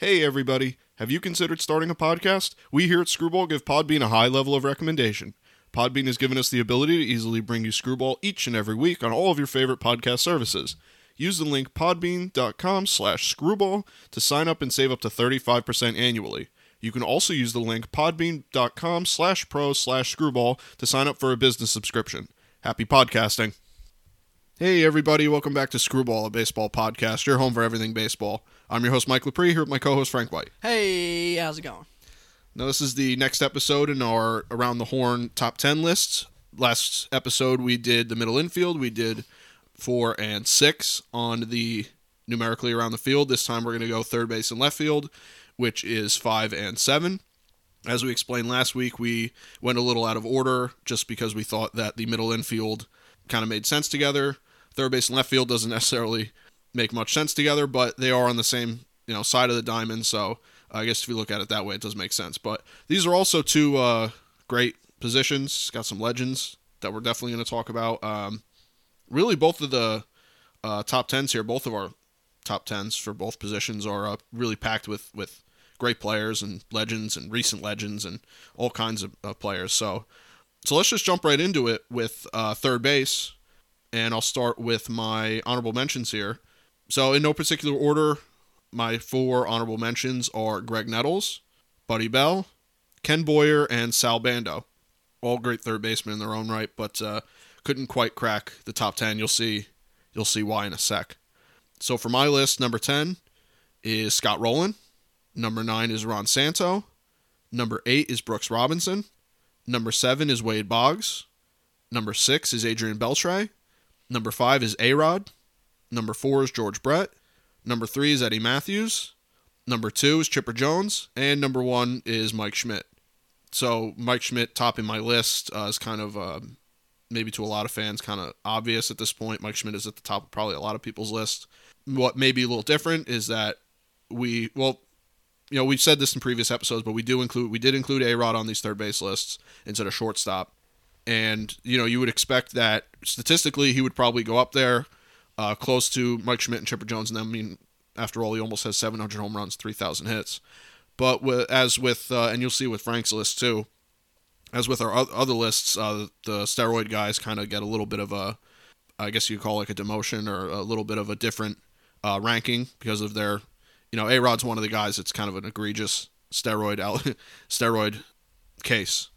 Hey, everybody. Have you considered starting a podcast? We here at Screwball give Podbean a high level of recommendation. Podbean has given us the ability to easily bring you Screwball each and every week on all of your favorite podcast services. Use the link podbean.com slash screwball to sign up and save up to 35% annually. You can also use the link podbean.com slash pro slash screwball to sign up for a business subscription. Happy podcasting. Hey, everybody. Welcome back to Screwball, a baseball podcast, your home for everything baseball. I'm your host, Mike Lepre, here with my co host, Frank White. Hey, how's it going? Now, this is the next episode in our Around the Horn top 10 lists. Last episode, we did the middle infield. We did four and six on the numerically around the field. This time, we're going to go third base and left field, which is five and seven. As we explained last week, we went a little out of order just because we thought that the middle infield kind of made sense together. Third base and left field doesn't necessarily make much sense together, but they are on the same you know side of the diamond. So I guess if you look at it that way, it does make sense. But these are also two uh, great positions. Got some legends that we're definitely going to talk about. Um, really, both of the uh, top tens here, both of our top tens for both positions are uh, really packed with with great players and legends and recent legends and all kinds of, players. So so let's just jump right into it with uh, third base, and I'll start with my honorable mentions here. So in no particular order, my four honorable mentions are Graig Nettles, Buddy Bell, Ken Boyer, and Sal Bando. All great third basemen in their own right, but uh, couldn't quite crack the top ten. You'll see, you'll see why in a sec. So for my list, number ten is Scott Rolen. Number nine is Ron Santo. Number eight is Brooks Robinson. Number seven is Wade Boggs. Number six is Adrian Beltre. Number five is A Rod. Number four is George Brett. Number three is Eddie Mathews. Number two is Chipper Jones. And number one is Mike Schmidt. So Mike Schmidt topping my list uh, is kind of uh, maybe to a lot of fans kind of obvious at this point. Mike Schmidt is at the top of probably a lot of people's list. What may be a little different is that we well you know, we've said this in previous episodes, but we do include we did include A Rod on these third base lists instead of shortstop. And, you know, you would expect that statistically he would probably go up there uh, close to Mike Schmidt and Chipper Jones. And I mean, after all, he almost has 700 home runs, 3,000 hits. But as with, uh, and you'll see with Frank's list too, as with our other lists, uh, the steroid guys kind of get a little bit of a, I guess you call like a demotion or a little bit of a different uh, ranking because of their you know, A Rod's one of the guys that's kind of an egregious steroid steroid case.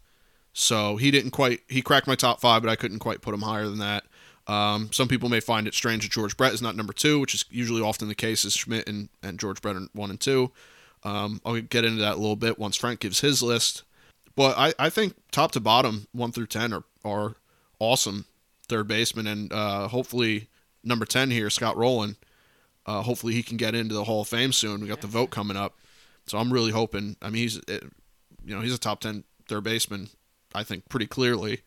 So he didn't quite he cracked my top five, but I couldn't quite put him higher than that. Um, some people may find it strange that George Brett is not number two, which is usually often the case. Is Schmidt and, and George Brett are one and two. Um, I'll get into that a little bit once Frank gives his list. But I, I think top to bottom, one through ten are are awesome third baseman, and uh, hopefully number ten here, Scott Rolen uh, hopefully, he can get into the Hall of Fame soon. We got the vote coming up, so I'm really hoping. I mean, he's eh, you know he's a top 10 third baseman, I think pretty clearly,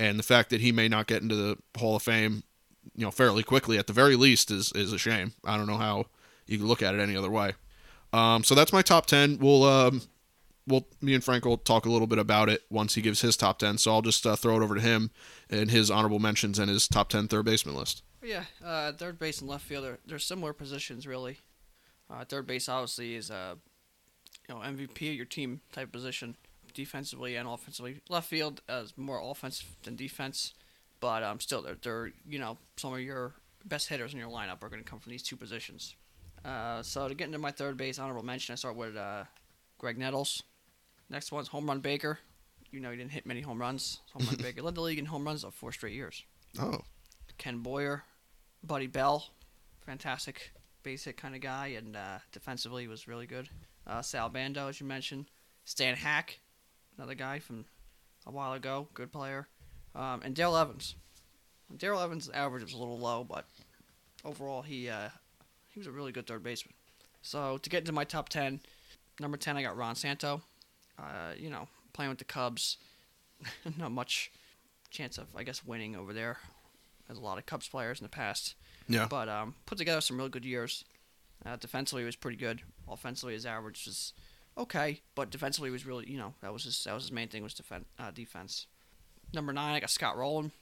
and the fact that he may not get into the Hall of Fame, you know, fairly quickly at the very least is is a shame. I don't know how you can look at it any other way. Um, so that's my top 10. We'll um, we'll me and Frank will talk a little bit about it once he gives his top 10. So I'll just uh, throw it over to him and his honorable mentions and his top 10 third baseman list. Yeah, uh, third base and left field are they're similar positions really. Uh, third base obviously is a you know MVP of your team type position, defensively and offensively. Left field is more offensive than defense, but um, still they're, they're you know some of your best hitters in your lineup are going to come from these two positions. Uh, so to get into my third base honorable mention, I start with uh, Graig Nettles. Next one's home run Baker. You know he didn't hit many home runs. Home run Baker led the league in home runs of four straight years. Oh. Ken Boyer, Buddy Bell, fantastic basic kind of guy, and uh, defensively was really good. Uh, Sal Bando, as you mentioned. Stan Hack, another guy from a while ago, good player. Um, and Dale Evans. Darrell Evans' average was a little low, but overall he uh, he was a really good third baseman. So to get into my top ten, number ten I got Ron Santo. Uh, you know, playing with the Cubs, not much chance of I guess winning over there as a lot of Cubs players in the past. Yeah. But um, put together some really good years. Uh, defensively, he was pretty good. Offensively, his average was okay, but defensively was really, you know, that was his that was his main thing was defen- uh, defense. Number nine, I got Scott Rolen.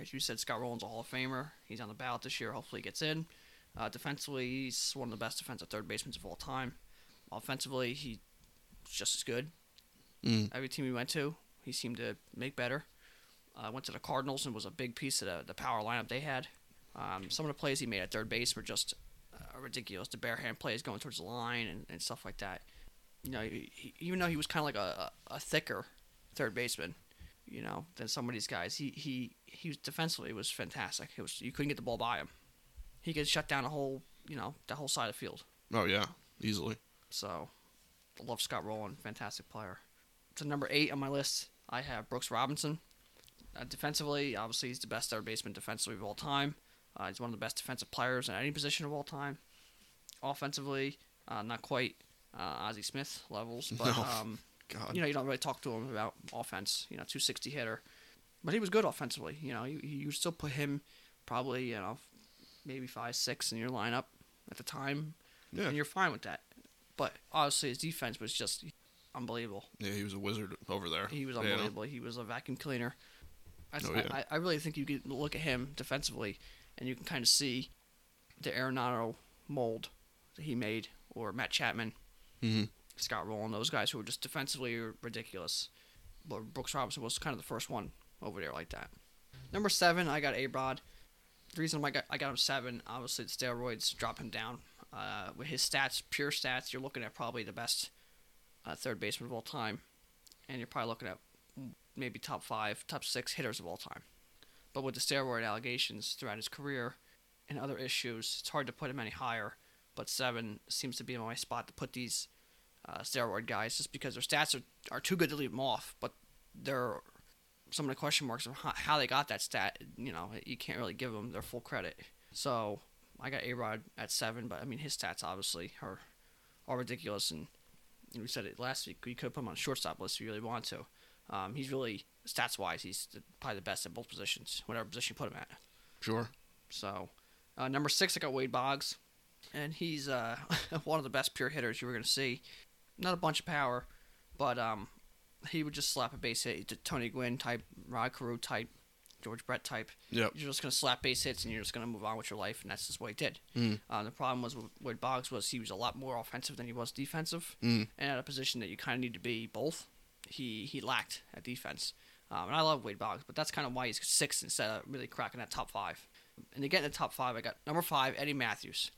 As you said, Scott Rolen's a Hall of Famer. He's on the ballot this year. Hopefully, he gets in. Uh, defensively, he's one of the best defensive third basemen of all time. offensively, he's just as good. Mm. Every team he went to, he seemed to make better. Uh, went to the Cardinals and was a big piece of the, the power lineup they had. Um, some of the plays he made at third base were just uh, ridiculous. The bare hand plays going towards the line and, and stuff like that. You know, he, even though he was kind of like a, a, thicker third baseman, you know, than some of these guys, he he he was defensively was fantastic. It was you couldn't get the ball by him. He could shut down a whole you know the whole side of the field. Oh yeah, easily. So, I love Scott Rolen, fantastic player. To number eight on my list, I have Brooks Robinson. Uh, defensively, obviously, he's the best third baseman defensively of all time. Uh, he's one of the best defensive players in any position of all time. Offensively, uh, not quite uh, Ozzie Smith levels, but No. um, God. you know, you don't really talk to him about offense. You know, 260 hitter, but he was good offensively. You know, you you still put him probably you know maybe five six in your lineup at the time, Yeah. and you're fine with that. But obviously, his defense was just unbelievable. Yeah, he was a wizard over there. He was unbelievable. He was a vacuum cleaner. I, Oh, yeah. I, I really think you could look at him defensively, and you can kind of see the Arenado mold that he made, or Matt Chapman, Mhm. Scott Rolen, those guys who were just defensively ridiculous. But Brooks Robinson was kind of the first one over there like that. Number seven, I got A Rod. The reason I got I got him seven, obviously the steroids drop him down. Uh, with his stats, pure stats, you're looking at probably the best uh, third baseman of all time, and you're probably looking at maybe top five, top six hitters of all time. But with the steroid allegations throughout his career and other issues, it's hard to put him any higher. But seven seems to be my spot to put these uh, steroid guys, just because their stats are, are too good to leave them off. But they're some of the question marks of how, how they got that stat. You know, you can't really give them their full credit. So I got A Rod at seven, but I mean his stats obviously are are ridiculous, and we said it last week. We could put him on a shortstop list if you really want to. Um, he's really stats wise, he's the, probably the best at both positions, whatever position you put him at. Sure. So, uh, number six, I got Wade Boggs, and he's uh, one of the best pure hitters you were going to see. Not a bunch of power, but um, he would just slap a base hit. to Tony Gwynn type, Rod Carew type, George Brett type. Yep. You're just going to slap base hits, and you're just going to move on with your life, and that's just what he did. Mm. Uh, the problem was with Wade Boggs was he was a lot more offensive than he was defensive, Mm. and at a position that you kind of need to be both, he he lacked at defense. Um, and I love Wade Boggs, but that's kind of why he's sixth instead of really cracking that top five. And to get in the top five, I got number five, Eddie Mathews.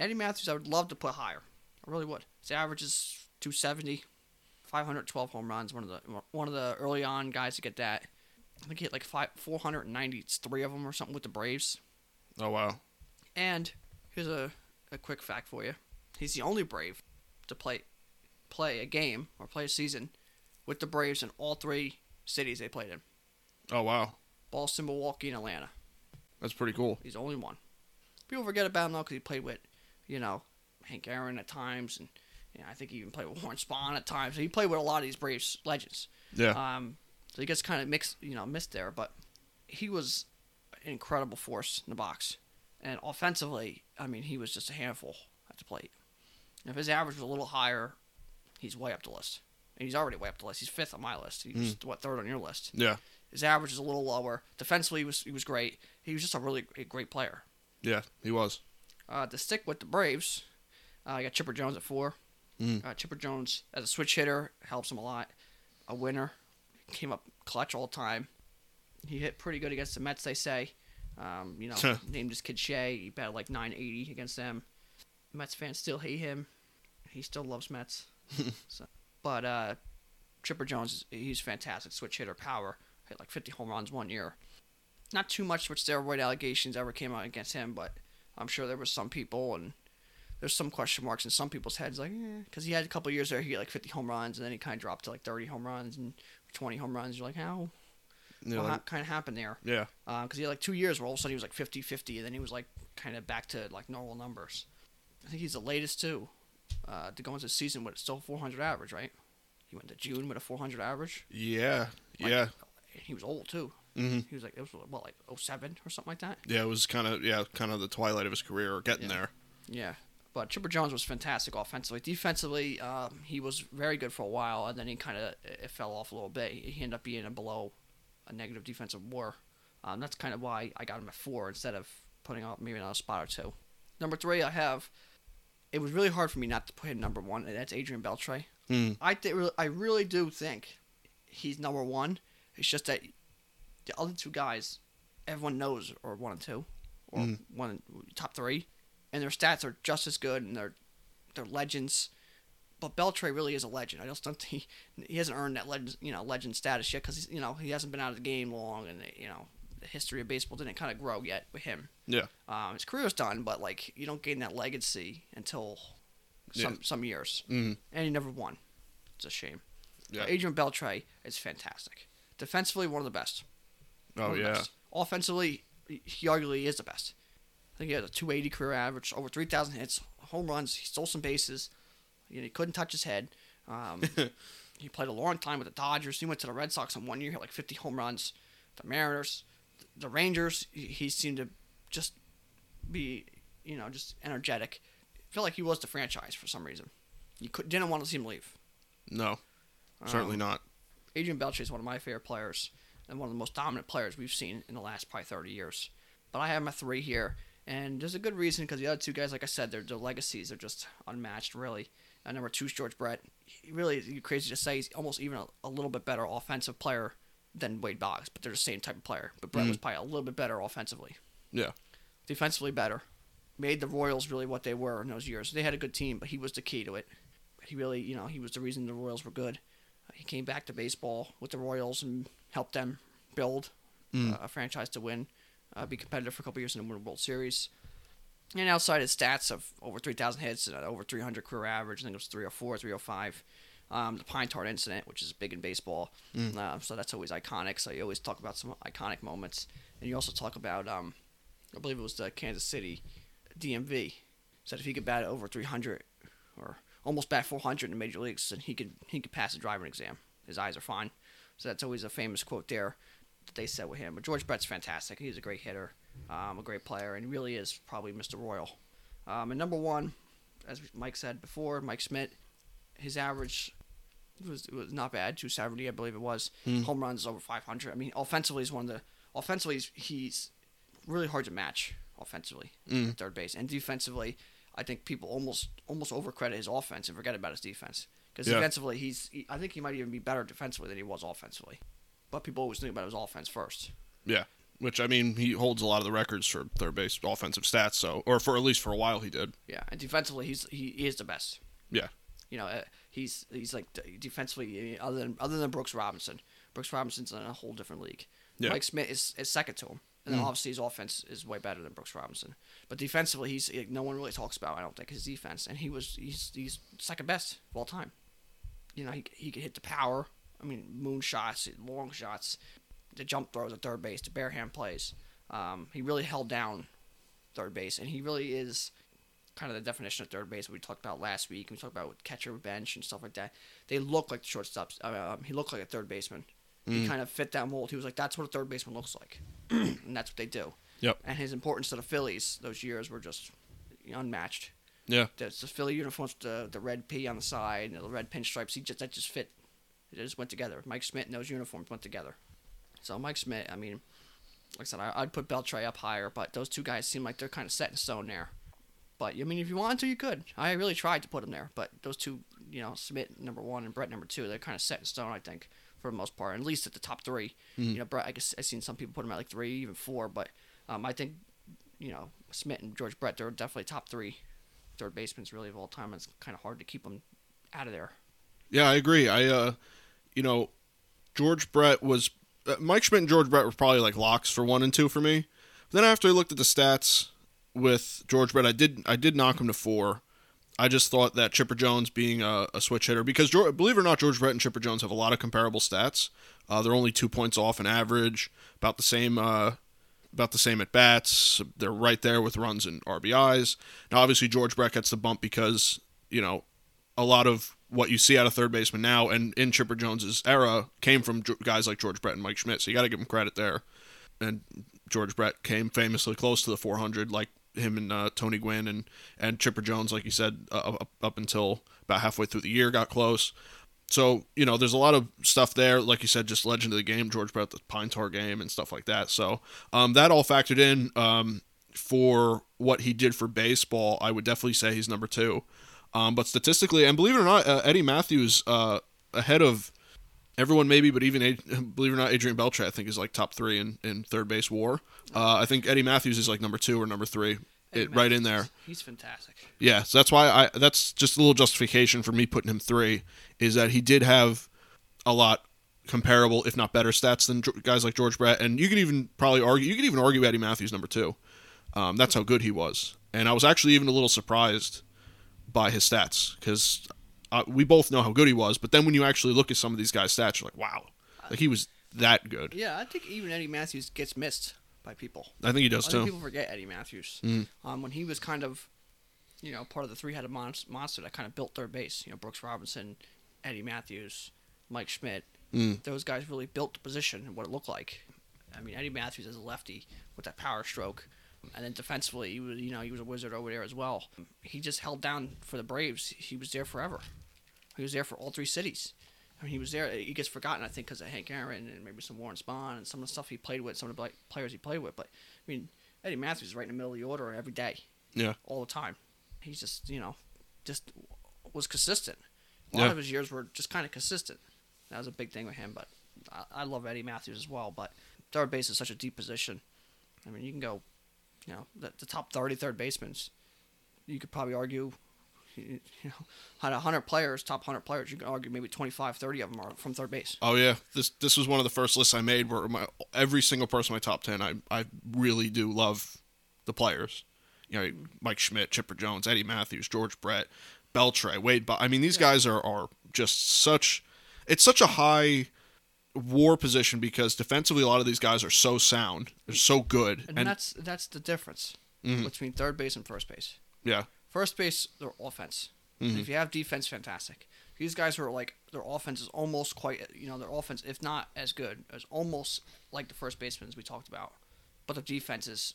Eddie Mathews, I would love to put higher. I really would. His average is 270, 512 home runs. One of the one of the early on guys to get that. I think he hit like five, 493 of them or something with the Braves. Oh wow. And here's a, a quick fact for you: he's the only Brave to play play a game or play a season with the Braves in all three cities they played in: Oh wow. Boston, Milwaukee, and Atlanta. That's pretty cool. He's the only one. People forget about him though because he played with, you know, Hank Aaron at times, and you know, I think he even played with Warren Spahn at times. He played with a lot of these Braves legends. Yeah. Um, so he gets kind of mixed, you know, missed there, but he was an incredible force in the box, and offensively, I mean, he was just a handful at the plate. If his average was a little higher, he's way up the list. And he's already way up the list. He's fifth on my list. He's what third on your list. yeah. His average is a little lower. Defensively, he was he was great. He was just a really a great player. Yeah. He was. Uh, to stick with the Braves, uh, I got Chipper Jones at four. Mm. Uh, Chipper Jones as a switch hitter helps him a lot. A winner, came up clutch all the time. He hit pretty good against the Mets, they say. Um, you know, named his kid Shea. He batted like 980 against them. Mets fans still hate him. He still loves Mets. so, but uh, Chipper Jones, he's fantastic switch hitter, power. Hit like 50 home runs one year. Not too much with steroid allegations ever came out against him, but I'm sure there was some people and there's some question marks in some people's heads, like, because he had a couple years there, he had like 50 home runs, and then he kind of dropped to like 30 home runs and 20 home runs. You're like, how? Know, what like- ha- kind of happened there? yeah. Because he had like two years where all of a sudden he was like 50 50, and then he was like kind of back to like normal numbers. I think he's the latest too uh, to go into the season with still 400 average, right? He went to June with a 400 average. Yeah. Like, yeah. He was old too. hmm He was like, it was what, like 07 or something like that? Yeah. It was kind of yeah, kind of the twilight of his career, or getting Yeah. there. Yeah. But Chipper Jones was fantastic offensively. Defensively, um, he was very good for a while, and then he kind of it fell off a little bit. He ended up being a below a negative defensive war. Um, that's kind of why I got him at four instead of putting up maybe another spot or two. Number three, I have it was really hard for me not to put him number one, and that's Adrian Beltre. Mm. I th- I really do think he's number one. It's just that the other two guys, everyone knows are one and two, or Mm. one top three, and their stats are just as good, and they're they're legends. But Beltre really is a legend. I just don't think he, he hasn't earned that legend you know legend status yet because you know he hasn't been out of the game long, and you know the history of baseball didn't kind of grow yet with him. Yeah. Um, his career's done, but like you don't gain that legacy until some Yeah. some years, Mm. and he never won. It's a shame. Yeah. Adrian Beltre is fantastic. Defensively, one of the best. Oh One the yeah. best. Offensively, he arguably is the best. I think he had a 280 career average, over 3,000 hits, home runs. He stole some bases. You know, he couldn't touch his head. Um, he played a long time with the Dodgers. He went to the Red Sox in one year, hit like 50 home runs. The Mariners, the Rangers. He, seemed to just be, you know, just energetic. I feel like he was the franchise for some reason. You could, didn't want to see him leave. No, certainly Um, not. Adrian Beltre is one of my favorite players and one of the most dominant players we've seen in the last probably 30 years. But I have my three here, and there's a good reason because the other two guys, like I said, their, their legacies are just unmatched, really. Uh, number two is George Brett. He really, you're crazy to say, he's almost even a, a little bit better offensive player than Wade Boggs, but they're the same type of player. But Brett was probably a little bit better offensively. Yeah. Defensively better. Made the Royals really what they were in those years. They had a good team, but he was the key to it. He really, you know, he was the reason the Royals were good. He came back to baseball with the Royals and helped them build Mm. uh, a franchise to win, uh, be competitive for a couple years and win a World Series. And outside his stats of over 3,000 hits and over 300 career average, I think it was 304, 305. Um, the Pine Tar incident, which is big in baseball, Mm. uh, so that's always iconic. So you always talk about some iconic moments, and you also talk about, um, I believe it was the Kansas City DMV said if he could bat over 300 or almost bat 400 in the major leagues, then he could he could pass the driving exam. His eyes are fine. So that's always a famous quote there that they said with him. But George Brett's fantastic. He's a great hitter, um, a great player, and he really is probably Mr. Royal. Um, and number one, as Mike said before, Mike Schmidt, his average was was not bad, 270, I believe it was. Hmm. Home runs over 500. I mean, offensively, he's one of the offensively he's, he's really hard to match offensively Mm. at third base, and defensively, I think people almost almost overcredit his offense and forget about his defense. Because Yeah. defensively, he's he, I think he might even be better defensively than he was offensively. But people always think about his offense first. Yeah. Which I mean, he holds a lot of the records for third base offensive stats. So, or for at least for a while, he did. Yeah, and defensively, he's he, he is the best. Yeah. You know, uh, he's he's like defensively uh, other than other than Brooks Robinson. Brooks Robinson's in a whole different league. Yeah. Mike Schmidt is, is second to him, and then Mm. obviously his offense is way better than Brooks Robinson. But defensively, he's like, no one really talks about. I don't think his defense, and he was he's he's second best of all time. You know, he he could hit the power. I mean, moon shots, long shots, the jump throws at third base, the bare hand plays. Um, he really held down third base, and he really is kind of the definition of third base we talked about last week. We talked about with catcher bench and stuff like that. They look like the shortstops. Uh, um, he looked like a third baseman. He Mm. kind of fit that mold. He was like, that's what a third baseman looks like, and that's what they do. Yep. And his importance to the Phillies those years were just unmatched. Yeah. That's the Philly uniforms, the the red P on the side, and the red pinstripes. He just that just fit. It just went together. Mike Schmidt and those uniforms went together. So Mike Schmidt, I mean, like I said, I, I'd put Beltre up higher, but those two guys seem like they're kind of set in stone there. But I mean, if you wanted to, you could. I really tried to put them there, but those two, you know, Schmidt number one and Brett number two, they're kind of set in stone. I think for the most part, at least at the top 3 Mhm. You know, Brett, I guess I've seen some people put him at like three, even four, but um, I think, you know, Schmidt and George Brett, they're definitely top three third basemen really of all time. It's kind of hard to keep them out of there. Yeah, I agree. I, uh, you know, George Brett was uh, Mike Schmidt and George Brett were probably like locks for one and two for me. Then after I looked at the stats with George Brett, I did I did knock him to four. I just thought that Chipper Jones being a, a switch hitter because George, believe it or not, George Brett and Chipper Jones have a lot of comparable stats. Uh, they're only two points off in average, about the same. Uh, about the same at bats. They're right there with runs and RBIs. Now, obviously, George Brett gets the bump because you know a lot of what you see out of third baseman now and in Chipper Jones's era came from guys like George Brett and Mike Schmidt. So you got to give him credit there. And George Brett came famously close to the 400, like him and uh, Tony Gwynn and and Chipper Jones, like you said, uh, up, up until about halfway through the year, got close. So you know, there's a lot of stuff there, like you said, just legend of the game, George Brett, the Pine Tar game, and stuff like that. So um, that all factored in. Um, for what he did for baseball, I would definitely say he's number two. Um, but statistically, and believe it or not, uh, Eddie Mathews uh, ahead of everyone maybe, but even Ad- believe it or not, Adrian Beltre I think is like top three in, in third base WAR. Uh, I think Eddie Mathews is like number two or number three, it, right in there. He's fantastic. Yeah, so that's why I that's just a little justification for me putting him three is that he did have a lot comparable, if not better, stats than guys like George Brett, and you could even probably argue you could even argue Eddie Mathews number two. Um, that's how good he was, and I was actually even a little surprised by his stats because uh, we both know how good he was, but then when you actually look at some of these guys' stats, you're like, wow, like he was that good. Yeah, I think even Eddie Mathews gets missed by people. I think he does I think too. people forget Eddie Mathews. Mm. Um, when he was kind of, you know, part of the three-headed mon- monster that kind of built third base. You know, Brooks Robinson, Eddie Mathews, Mike Schmidt. Mm. Those guys really built the position and what it looked like. I mean, Eddie Mathews as a lefty with that power stroke, and then defensively, he was, you know, he was a wizard over there as well. He just held down for the Braves. He was there forever. He was there for all three cities. I mean, he was there. He gets forgotten, I think, because of Hank Aaron and maybe some Warren Spahn and some of the stuff he played with, some of the players he played with. But I mean, Eddie Mathews is right in the middle of the order every day, Yeah, all the time. He's just, you know, just was consistent. A Yeah. lot of his years were just kind of consistent. That was a big thing with him. But I, I love Eddie Mathews as well. But third base is such a deep position. I mean, you can go, you know, the, the top 30 third basemen. You could probably argue, you know, out of 100 players, top 100 players, you can argue maybe 25, 30 of them are from third base. Oh yeah, this this was one of the first lists I made where my every single person in my top ten. I I really do love the players. You know, Mike Schmidt, Chipper Jones, Eddie Mathews, George Brett, Beltre, Wade. Bo- I mean, these guys are are just such. It's such a high war position because defensively, a lot of these guys are so sound. They're so good, And, and, that's that's the difference Mhm. between third base and first base. yeah, First base, they're offense. Mhm. If you have defense, fantastic. These guys are like their offense is almost quite you know their offense, if not as good, as almost like the first basemen we talked about, but their defense is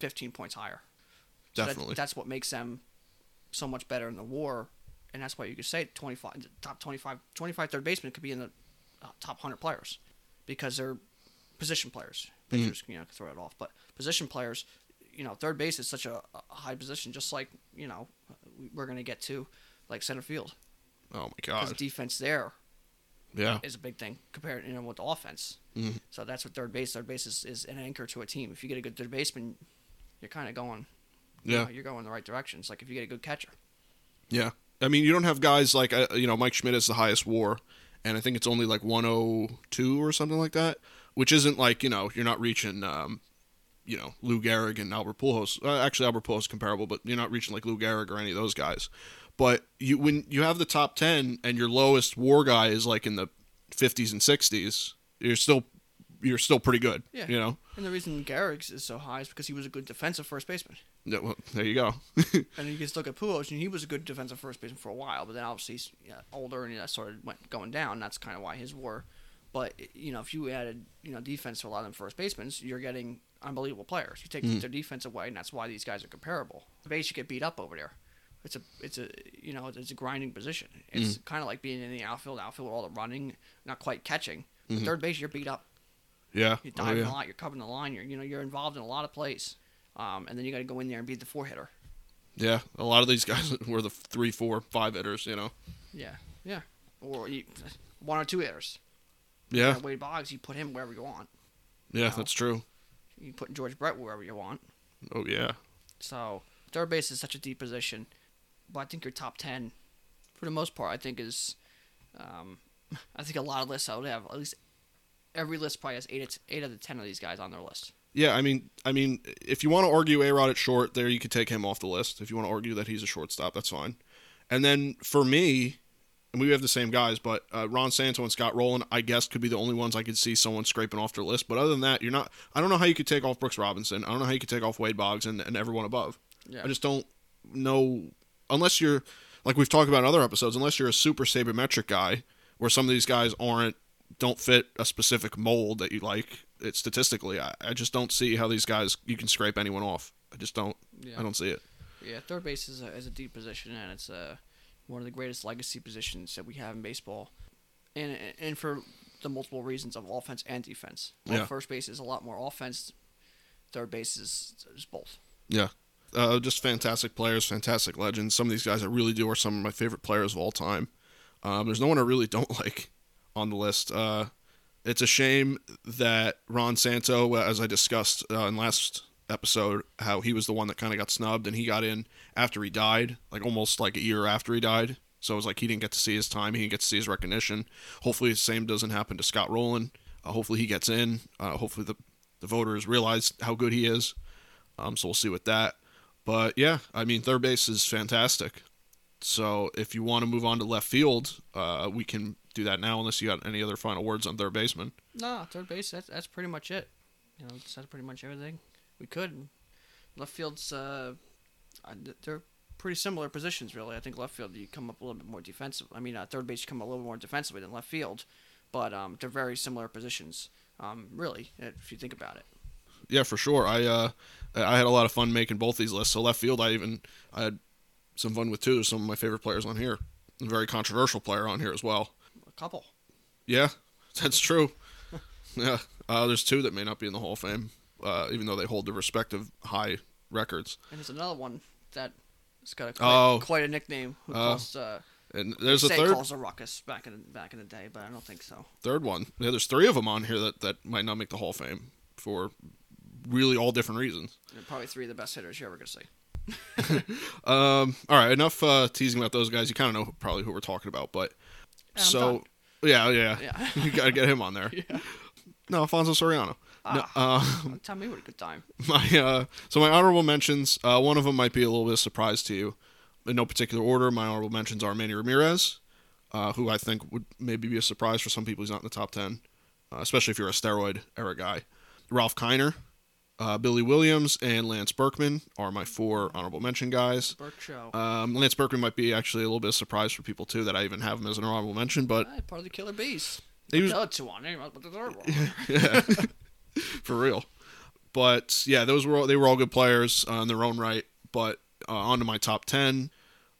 15 points higher. So that- definitely. that's what makes them so much better in the war, and that's why you could say 25 top 25 25 third baseman could be in the uh, top 100 players because they're position players. Mm-hmm. You know, can throw it off, but position players, you know, third base is such a, a high position, just like you know we- we're gonna get to like center field oh my god. because defense there yeah, is a big thing compared you know with offense. Mhm. So that's what third base. Third base is, is an anchor to a team. If you get a good third baseman, you're kind of going. you yeah. know, you're going in the right direction. It's like if you get a good catcher. Yeah. I mean, you don't have guys like, uh, you know, Mike Schmidt is the highest war, and I think it's only like 102 or something like that, which isn't like, you know, you're not reaching, um, you know, Lou Gehrig and Albert Pujols. Uh, actually, Albert Pujols is comparable, but you're not reaching like Lou Gehrig or any of those guys. But you when you have the top 10 and your lowest war guy is like in the 50s and 60s, you're still you're still pretty good. Yeah. You know. And the reason Gehrig's is so high is because he was a good defensive first baseman. Yeah, well, there you go. And you can look at Pujols, and he was a good defensive first baseman for a while, but then obviously he's yeah, older and that sort of went going down. That's kind of why his war. But you know, if you added you know defense to a lot of them first basemen, you're getting unbelievable players. You take Mm-hmm. their defense away, and that's why these guys are comparable. The base you get beat up over there. It's a it's a you know it's a grinding position. It's Mm-hmm. kind of like being in the outfield, outfield with all the running, not quite catching. Mhm. Third base, you're beat up. Yeah. You're Oh, diving yeah. a lot. You're covering the line. You're you know you're involved in a lot of plays, um, and then you got to go in there and beat the four hitter. Yeah. A lot of these guys were the three, four, five hitters. You know. Yeah, yeah. Or you, one or two hitters. Yeah. Uh, Wade Boggs, you put him wherever you want. Yeah. Wow. That's true. You put George Brett wherever you want. Oh yeah. So third base is such a deep position, but I think your top ten, for the most part, I think is, um, I think a lot of lists I would have at least every list probably has eight eight of ten of these guys on their list. Yeah, I mean, I mean, if you want to argue A Rod at short, there you could take him off the list. If you want to argue that he's a shortstop, that's fine. And then for me, and we have the same guys, but uh, Ron Santo and Scott Rolen, I guess, could be the only ones I could see someone scraping off their list. But other than that, you're not. I don't know how you could take off Brooks Robinson. I don't know how you could take off Wade Boggs and, and everyone above. Yeah. I just don't know unless you're like we've talked about in other episodes. Unless you're a super sabermetric guy, where some of these guys aren't don't fit a specific mold that you like. It statistically, I, I just don't see how these guys you can scrape anyone off. I just don't. yeah. I don't see it. Yeah, third base is a, is a deep position, and it's uh, one of the greatest legacy positions that we have in baseball, and and for the multiple reasons of offense and defense. While Yeah. first base is a lot more offense, third base is, is both. Yeah. Uh, just fantastic players, fantastic legends. Some of these guys I really do are some of my favorite players of all time. Um, there's no one I really don't like on the list. Uh, it's a shame that Ron Santo, as I discussed uh, in last episode, how he was the one that kind of got snubbed and he got in after he died, like almost like a year after he died. So it was like he didn't get to see his time, he didn't get to see his recognition. Hopefully, the same doesn't happen to Scott Rolen. Uh, hopefully, he gets in. Uh, hopefully, the, the voters realize how good he is. Um, so we'll see with that. But yeah, I mean, third base is fantastic. So if you want to move on to left field, uh, we can do that now, unless you got any other final words on third baseman. No, third base. That's that's pretty much it. You know, that's pretty much everything we could. Left field's uh, they're pretty similar positions, really. I think left field you come up a little bit more defensive. I mean, uh, third base you come a little more defensively than left field, but um, they're very similar positions. Um, really, if you think about it. Yeah, for sure. I uh, I had a lot of fun making both these lists. So left field, I even I had some fun with too. Some of my favorite players on here. A very controversial player on here as well. Couple. Yeah, that's true. yeah, uh, there's two that may not be in the Hall of Fame, uh, even though they hold the respective high records. And there's another one that has got a quite, Oh. quite a nickname. Who Oh. calls, uh, And there's a third calls a ruckus back in back in the day, but I don't think so. third one. Yeah, there's three of them on here that, that might not make the Hall of Fame for really all different reasons. They're probably three of the best hitters you're ever gonna see. Um, all right, enough uh, teasing about those guys. You kind of know probably who we're talking about, but And so yeah, yeah, Yeah. you gotta get him on there. No, Alfonso Soriano. No, Ah. uh, Tell me what a good time. my uh, so my honorable mentions. Uh, one of them might be a little bit of surprise to you. In no particular order, my honorable mentions are Manny Ramirez, uh, who I think would maybe be a surprise for some people. He's not in the top ten, uh, especially if you're a steroid era guy. Ralph Kiner, uh, Billy Williams, and Lance Berkman are my four honorable mention guys. Burke show. Um, Lance Berkman might be actually a little bit of surprise for people too that I even have him as an honorable mention, but part of the Killer Bees. he was The other two on there, but the third one. yeah, for real. But yeah, those were all, they were all good players uh, in their own right. But uh, on to my top ten.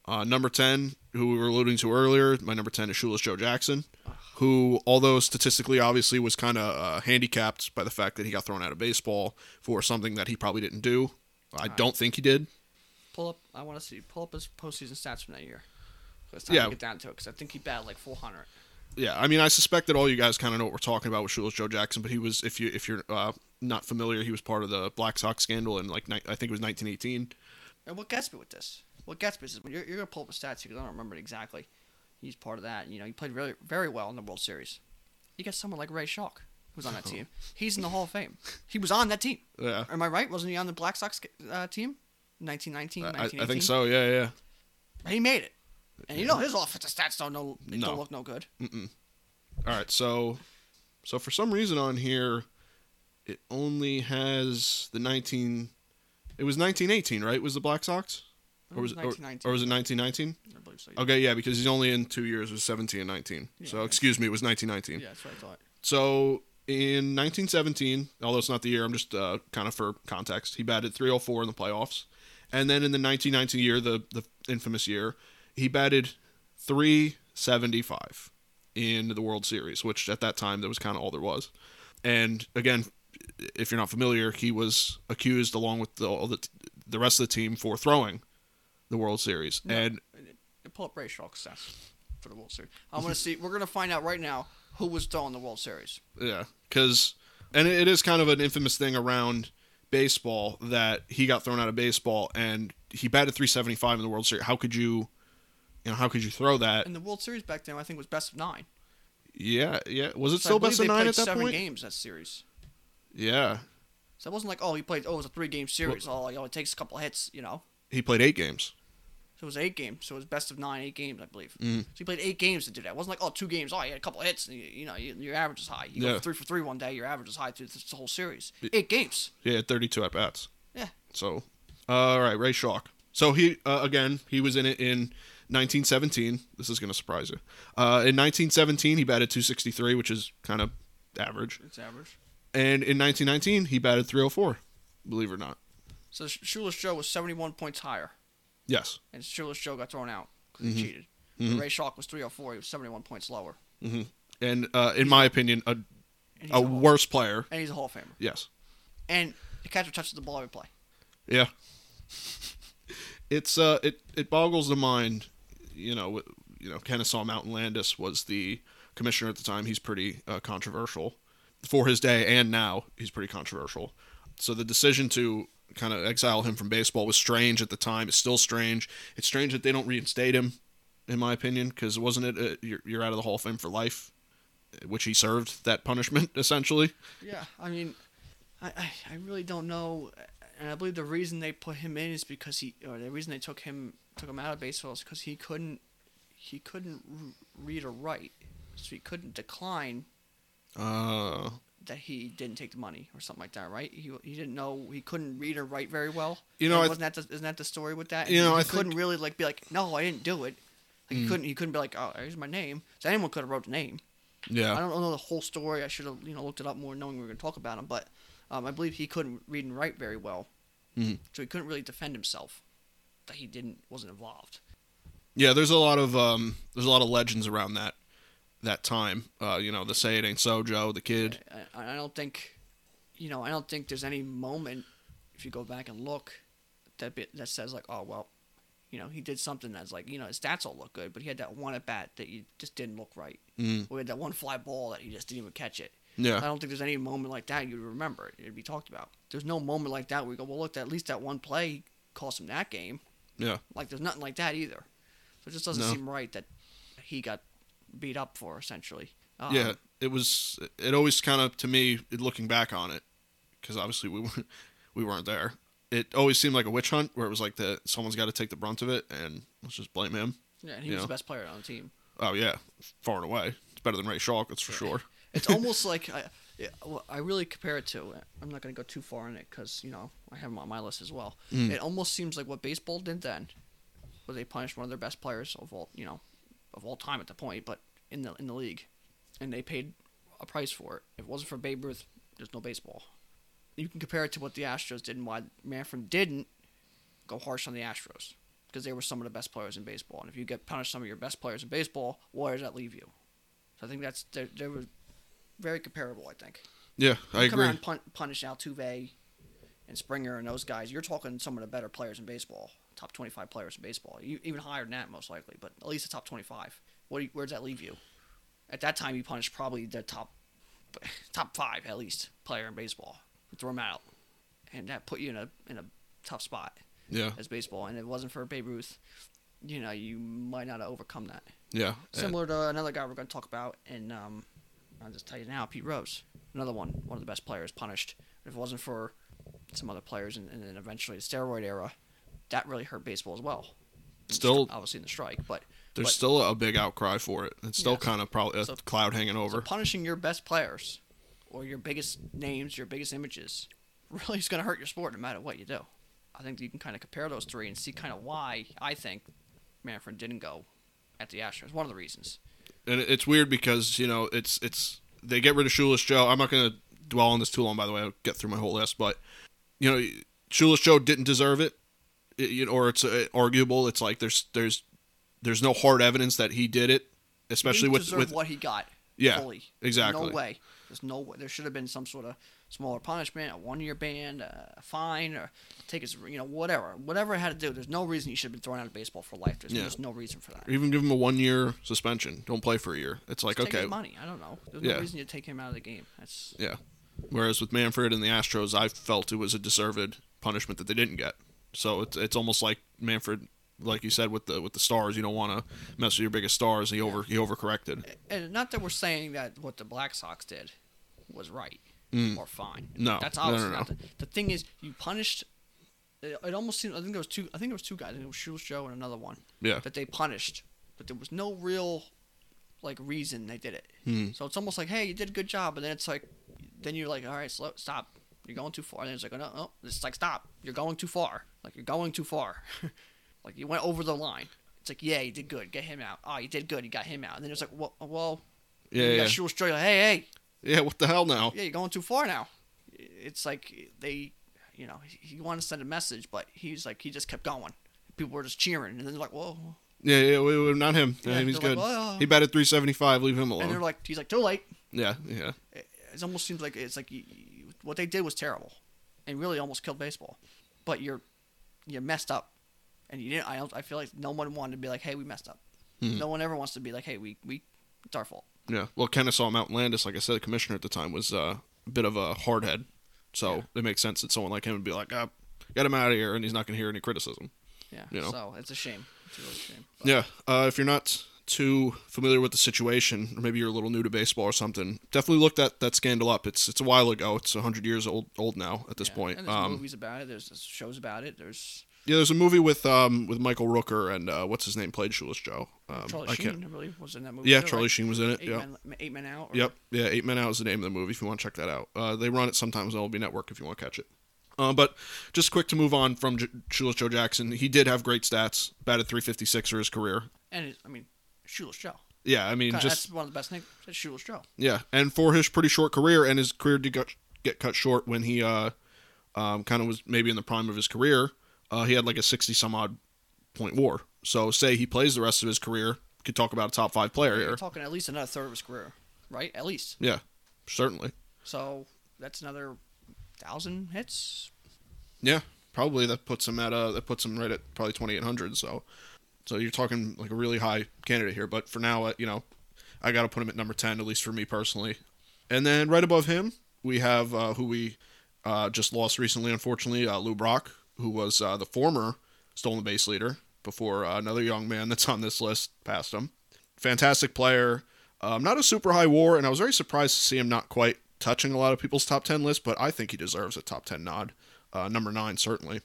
Uh, number ten, who we were alluding to earlier, my number ten is Shoeless Joe Jackson, who, although statistically obviously was kind of uh, handicapped by the fact that he got thrown out of baseball for something that he probably didn't do. I don't think he did. Pull up. I want to see. Pull up his postseason stats from that year. Time Yeah. to get down to it because I think he batted like 400. Yeah, I mean, I suspect that all you guys kind of know what we're talking about with Shoeless Joe Jackson, but he was, if you if you're uh, not familiar, he was part of the Black Sox scandal in like ni- I think it was 1918. And what gets me with this? What gets me is when you're, you're gonna pull up the stats because I don't remember it exactly. He's part of that. You know, he played very very well in the World Series. You got someone like Ray Schalk who's on that team. He's in the Hall of Fame. He was on that team. Yeah, Am I right? Wasn't he on the Black Sox uh, team? 1919, I, I think so. Yeah, yeah. He made it. And you know his offensive stats don't know No. don't look no good. All right, so so for some reason on here, it only has the 19. It was 1918, right? Was the Black Sox, or was it, or, 1919. or was it 1919? I believe so. Yeah. Okay, yeah, because he's only in two years. It was 17 and 19. Yeah, so yeah. excuse me, it was 1919. Yeah, that's what I thought. So in 1917, although it's not the year, I'm just uh, kind of for context, he batted 304 in the playoffs. And then in the 1919 year, the, the infamous year, he batted 375 in the World Series, which at that time, that was kind of all there was. And again, if you're not familiar, he was accused along with the, all the, the rest of the team for throwing the World Series. And And pull up Ray Schalk's stats for the World Series. I want to see. We're gonna find out right now who was throwing the World Series. Yeah, because and it is kind of an infamous thing around baseball that he got thrown out of baseball and he batted 375 in the World Series. How could you, you know, how could you throw that? And the World Series back then, I think, was best of nine. Yeah, yeah. Was it So still best of nine at that seven point? games that series. Yeah, So it wasn't like, oh, he played. Oh, it was a three-game series. oh, like, oh, it takes a couple hits, you know. he played eight games. So it was eight games. So it was best of nine, eight games, I believe. Mm. So he played eight games to do that. It wasn't like, oh, two games. Oh, he had a couple hits. And you, you know, you, your average is high. You Yeah. go three for three one day. Your average is high through the whole series. Eight games. Yeah, 32 at bats. Yeah. So, uh, all right, Ray Schalk. So he uh, again, he was in it in 1917. This is going to surprise you. Uh, in 1917, he batted 263, which is kind of average. It's average. And in 1919, he batted 304. Believe it or not. So Shoeless Joe was 71 points higher. Yes. and Shoeless Joe got thrown out because Mm-hmm. he cheated. Ray Schalk was 304. He was 71 points lower. And uh, in my opinion, a, a a, worse player. and he's a Hall of Famer. Yes. And The catcher touches the ball every play. Yeah. It's uh it it boggles the mind, you know, you know, Kennesaw Mountain Landis was the commissioner at the time. He's pretty uh, controversial for his day and now he's pretty controversial. So the decision to kind of exile him from baseball was strange at the time. It's still strange. It's strange that they don't reinstate him in my opinion because wasn't it uh, you're, you're out of the Hall of Fame for life, which he served that punishment essentially. Yeah, I mean, I, I, I really don't know, and I believe the reason they put him in is because he, or the reason they took him took him out of baseball is because he couldn't he couldn't r- read or write, so he couldn't decline Uh that he didn't take the money or something like that, right? He, he didn't know he couldn't read or write very well. You know, and wasn't that the, isn't that the story with that? You know, he I couldn't think- really like be like, no, I didn't do it. Like he Mm. couldn't he couldn't be like, oh, here's my name. So anyone could have wrote the name. Yeah, I don't know the whole story. I should have you know looked it up more, knowing we were going to talk about him. But um, I believe he couldn't read and write very well, Mhm. so he couldn't really defend himself that he didn't wasn't involved. Yeah, there's a lot of um, there's a lot of legends around that that time. Uh, you know, the say it ain't so, Joe, the kid. I, I don't think, you know, I don't think there's any moment if you go back and look that bit that says like, oh well, you know, he did something that's like, you know, his stats all look good, but he had that one at bat that you just didn't look right. Mm, Or he had that one fly ball that he just didn't even catch it. Yeah. I don't think there's any moment like that you'd remember it. It'd be talked about. There's no moment like that where you go, well, look, at least that one play cost him that game. yeah, Like, there's nothing like that either. So it just doesn't No. seem right that he got beat up for, essentially. Um, yeah. It was. It always kind of to me, looking back on it, because obviously we weren't- we weren't there. It always seemed like a witch hunt where it was like the someone's got to take the brunt of it, and let's just blame him. Yeah, and he was know. the best player on the team. Oh yeah, far and away. It's better than Ray Schalk, that's for sure. It's almost like I, yeah, I really compare it to. I'm not going to go too far in it because you know I have him on my list as well. Mm. It almost seems like what baseball did then, was they punished one of their best players of all you know, of all time at the point, but in the in the league, and they paid a price for it. If it wasn't for Babe Ruth, there's no baseball. You can compare it to what the Astros did and why Manfred didn't go harsh on the Astros because they were some of the best players in baseball. And if you get punished some of your best players in baseball, where does that leave you? So I think that's they they were very comparable. I think. Yeah, I You come agree. out and pun- punish Altuve and Springer and those guys. You're talking some of the better players in baseball, top 25 players in baseball, you, even higher than that most likely, but at least the top 25. What do you, where does that leave you? At that time, you punished probably the top top five at least player in baseball. Throw them out, and that put you in a in a tough spot Yeah, as baseball. And if it wasn't for Babe Ruth, you know, you might not have overcome that. yeah. Similar to another guy we're going to talk about, and um, I'll just tell you now, Pete Rose, another one, one of the best players, punished. If it wasn't for some other players, and, and then eventually the steroid era, that really hurt baseball as well. Still- obviously in the strike, but There's but- still a big outcry for it. It's still Yes. kind of probably a So- cloud hanging so over. punishing your best players or your biggest names, your biggest images, really is going to hurt your sport no matter what you do. I think you can kind of compare those three and see kind of why I think Manfred didn't go at the Astros. One of the reasons. and it's weird because you know it's it's they get rid of Shoeless Joe. I'm not going to dwell on this too long. By the way, I'll get through my whole list, but you know, Shoeless Joe didn't deserve it you know, or it's uh, arguable. It's like there's there's there's no hard evidence that he did it, especially with with what he got. Yeah, fully. exactly. No way. There's no way. There should have been some sort of smaller punishment, a one-year ban, a fine, or take his, you know, whatever, whatever it had to do. There's no reason you should have been thrown out of baseball for life. There's Yeah. just no reason for that. or even give him a one year suspension. Don't play for a year. It's like Just take okay, money. I don't know. There's Yeah. no reason to take him out of the game. That's yeah. Whereas with Manfred and the Astros, I felt it was a deserved punishment that they didn't get. So it's it's almost like Manfred, like you said with the with the stars, you don't want to mess with your biggest stars. He over he overcorrected. and not that we're saying that what the Black Sox did was right Mm. or fine. No, that's no, obviously no, not. The, the thing is, you punished. It, it almost seemed. I think there was two. I think there was two guys. Think it was Shoeless Joe and another one. Yeah. That they punished, but there was no real, like, reason they did it. Hmm. So it's almost like, hey, you did a good job, and then it's like, then you're like, all right, slow, stop. You're going too far. And then it's like, oh, no, no, it's like, stop. You're going too far. Like you're going too far. like you went over the line. It's like, yeah, you did good. Get him out. Oh, you did good. You got him out. And then it's like, well, uh, well Yeah, you yeah, got Joe. Like, hey, hey, yeah. What the hell now? yeah, you're going too far now. It's like they, you know, he, he wanted to send a message, but he's like, he just kept going. People were just cheering, and then they're like, whoa. Yeah, yeah. We, we, not him. Yeah, he's good. like, "Well." Uh, he batted 375. Leave him alone. And they're like, he's like, too late. Yeah, yeah, It, it almost seems like it's like you, you- what they did was terrible. and really almost killed baseball. But you're you messed up, and you didn't. I don't, I feel like no one wanted to be like, hey, we messed up. Mhm. No one ever wants to be like, hey, we we it's our fault. Yeah. Well, Kennesaw Mountain Landis, like I said, the commissioner at the time was uh, a bit of a hardhead, so Yeah. it makes sense that someone like him would be like, ah, "Get him out of here," and he's not going to hear any criticism. Yeah. You know. So it's a shame. It's a real shame. But Yeah. Uh, if you're not too familiar with the situation, or maybe you're a little new to baseball or something, definitely look that that scandal up. It's it's a while ago. It's hundred years old old now at this yeah. point. And there's Um, movies about it. There's shows about it. There's yeah, there's a movie with um with Michael Rooker and uh, what's his name played Shoeless Joe. Um, Charlie I Sheen. I believe was in that movie. Yeah, Charlie? Sheen was in it. Eight Yeah. men, eight men out. or- Yep. Yeah, Eight Men Out is the name of the movie if you want to check that out. Uh, they run it sometimes on LB Network if you want to catch it. Uh, but just quick to move on from J- Shoeless Joe Jackson. He did have great stats. Batted 356 for his career. And I mean, Shoeless Joe. Yeah, I mean, God, just that's one of the best things. It's Shoeless Joe. yeah, and for his pretty short career, and his career did get, get cut short when he uh, um, kind of was maybe in the prime of his career. Uh, he had like a 60 some odd point WAR. So say he plays the rest of his career, could talk about a top five player You're here. talking at least another third of his career, right? At least. Yeah, certainly. So that's another thousand hits. Yeah, probably that puts him at uh that puts him right at probably 2800. So, so you're talking like a really high candidate here. But for now, uh, you know, I got to put him at number 10 at least for me personally. And then right above him, we have uh, who we uh, just lost recently, unfortunately, uh, Lou Brock, who was uh, the former stolen base leader before uh, another young man that's on this list passed him. Fantastic player. Um, not a super high war, and I was very surprised to see him not quite touching a lot of people's top 10 list, but I think he deserves a top 10 nod. Number nine, certainly.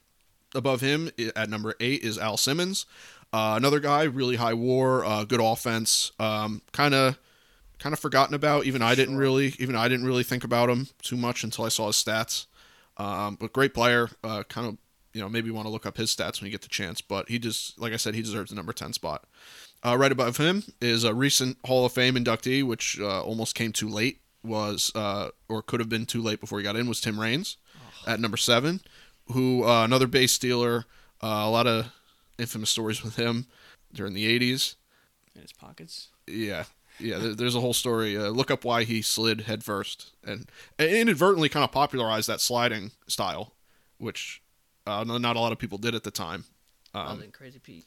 Above him at number eight is Al Simmons. Uh, another guy, really high war, uh, good offense. Um, kind of, kind of forgotten about. Even I didn't really, even I didn't really think about him too much until I saw his stats. Um, but great player. Uh, kind of, you know, maybe want to look up his stats when you get the chance. But he just, like I said, he deserves the number ten spot. Uh, right above him is a recent Hall of Fame inductee, which uh, almost came too late. Was uh, or could have been too late before he got in. Was Tim Raines at number seven, who uh, another base stealer. Uh, a lot of infamous stories with him during the '80s. in his pockets. Yeah, yeah. There's a whole story. Uh, look up why he slid headfirst and, and inadvertently kind of popularized that sliding style, which uh, not a lot of people did at the time. Um, Other Crazy Pete.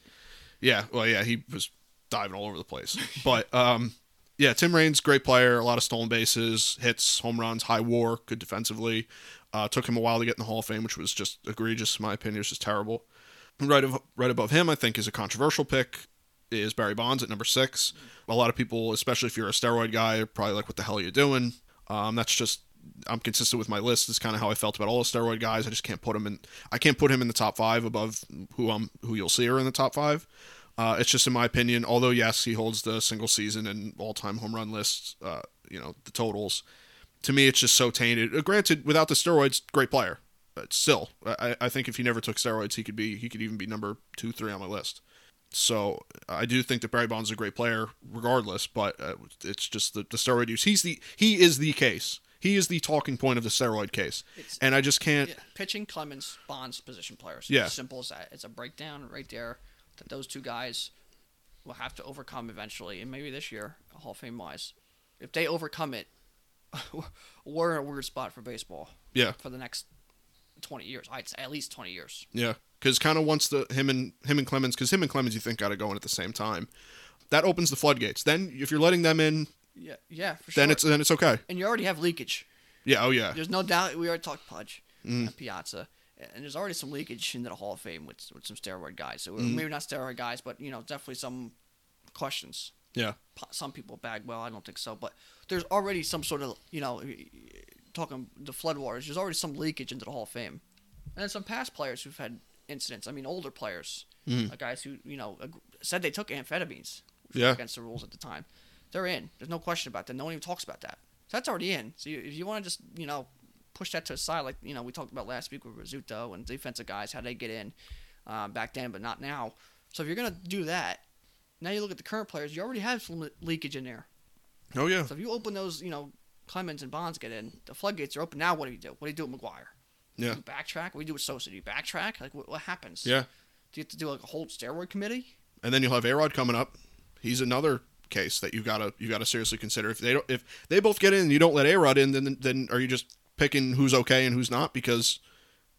yeah, well, yeah, he was diving all over the place. But um, yeah, Tim Raines, great player, a lot of stolen bases, hits, home runs, high WAR, good defensively. Uh, took him a while to get in the Hall of Fame, which was just egregious in my opinion. It was just terrible. Right, of, right above him, I think, is a controversial pick. Is Barry Bonds at number six? A lot of people, especially if you're a steroid guy, probably like, "What the hell are you doing?" Um, that's just I'm consistent with my list. Is kind of how I felt about all the steroid guys. I just can't put him in. I can't put him in the top five above who I'm who you'll see are in the top five. Uh, it's just in my opinion. Although yes, he holds the single season and all time home run lists. Uh, you know the totals. To me, it's just so tainted. Uh, granted, without the steroids, great player. But still, I, I think if he never took steroids, he could be he could even be number two, three on my list. So I do think that Barry Bonds is a great player, regardless. But uh, it's just the, the steroid use. He's the he is the case. He is the talking point of the steroid case, It's and I just can't. yeah, pitching, Clemens, Bonds, position players. Yeah. Simple as that. It's a breakdown right there that those two guys will have to overcome eventually, and maybe this year, Hall of Fame wise. If they overcome it, we're in a weird spot for baseball Yeah, for the next 20 years. I'd say at least 20 years. yeah. Because kind of once the him and him and Clemens, because him and Clemens, you think got to go in at the same time. That opens the floodgates. Then if you're letting them in, Yeah, yeah, for sure. then it's then it's okay. and you already have leakage. Yeah. Oh yeah. There's no doubt. We already talked Pudge, Mm. Piazza, and there's already some leakage into the Hall of Fame with with some steroid guys. So Mm. maybe not steroid guys, but you know, definitely some questions. Yeah. Some people bag well. I don't think so, but there's already some sort of you know, talking the floodwaters. There's already some leakage into the Hall of Fame, and then some past players who've had incidents. I mean, older players, Mhm. uh, guys who you know said they took amphetamines, which Yeah. against the rules at the time. They're in. There's no question about that. No one even talks about that. So that's already in. So you, if you want to just you know push that to the side, like you know we talked about last week with Rizzuto and defensive guys, how they get in uh, back then, but not now. So if you're gonna do that, now you look at the current players. You already have some le- leakage in there. Oh yeah. So if you open those, you know, Clemens and Bonds get in, the floodgates are open. Now what do you do? What do you do with McGwire? Yeah. Do backtrack? What do you do with Sosa? Do you backtrack? Like what, what happens? Yeah. Do you have to do like a whole steroid committee? And then you'll have A Rod coming up. He's another case that you gotta you gotta seriously consider. If they don't, if they both get in and you don't let A Rod in, then then are you just picking who's okay and who's not? Because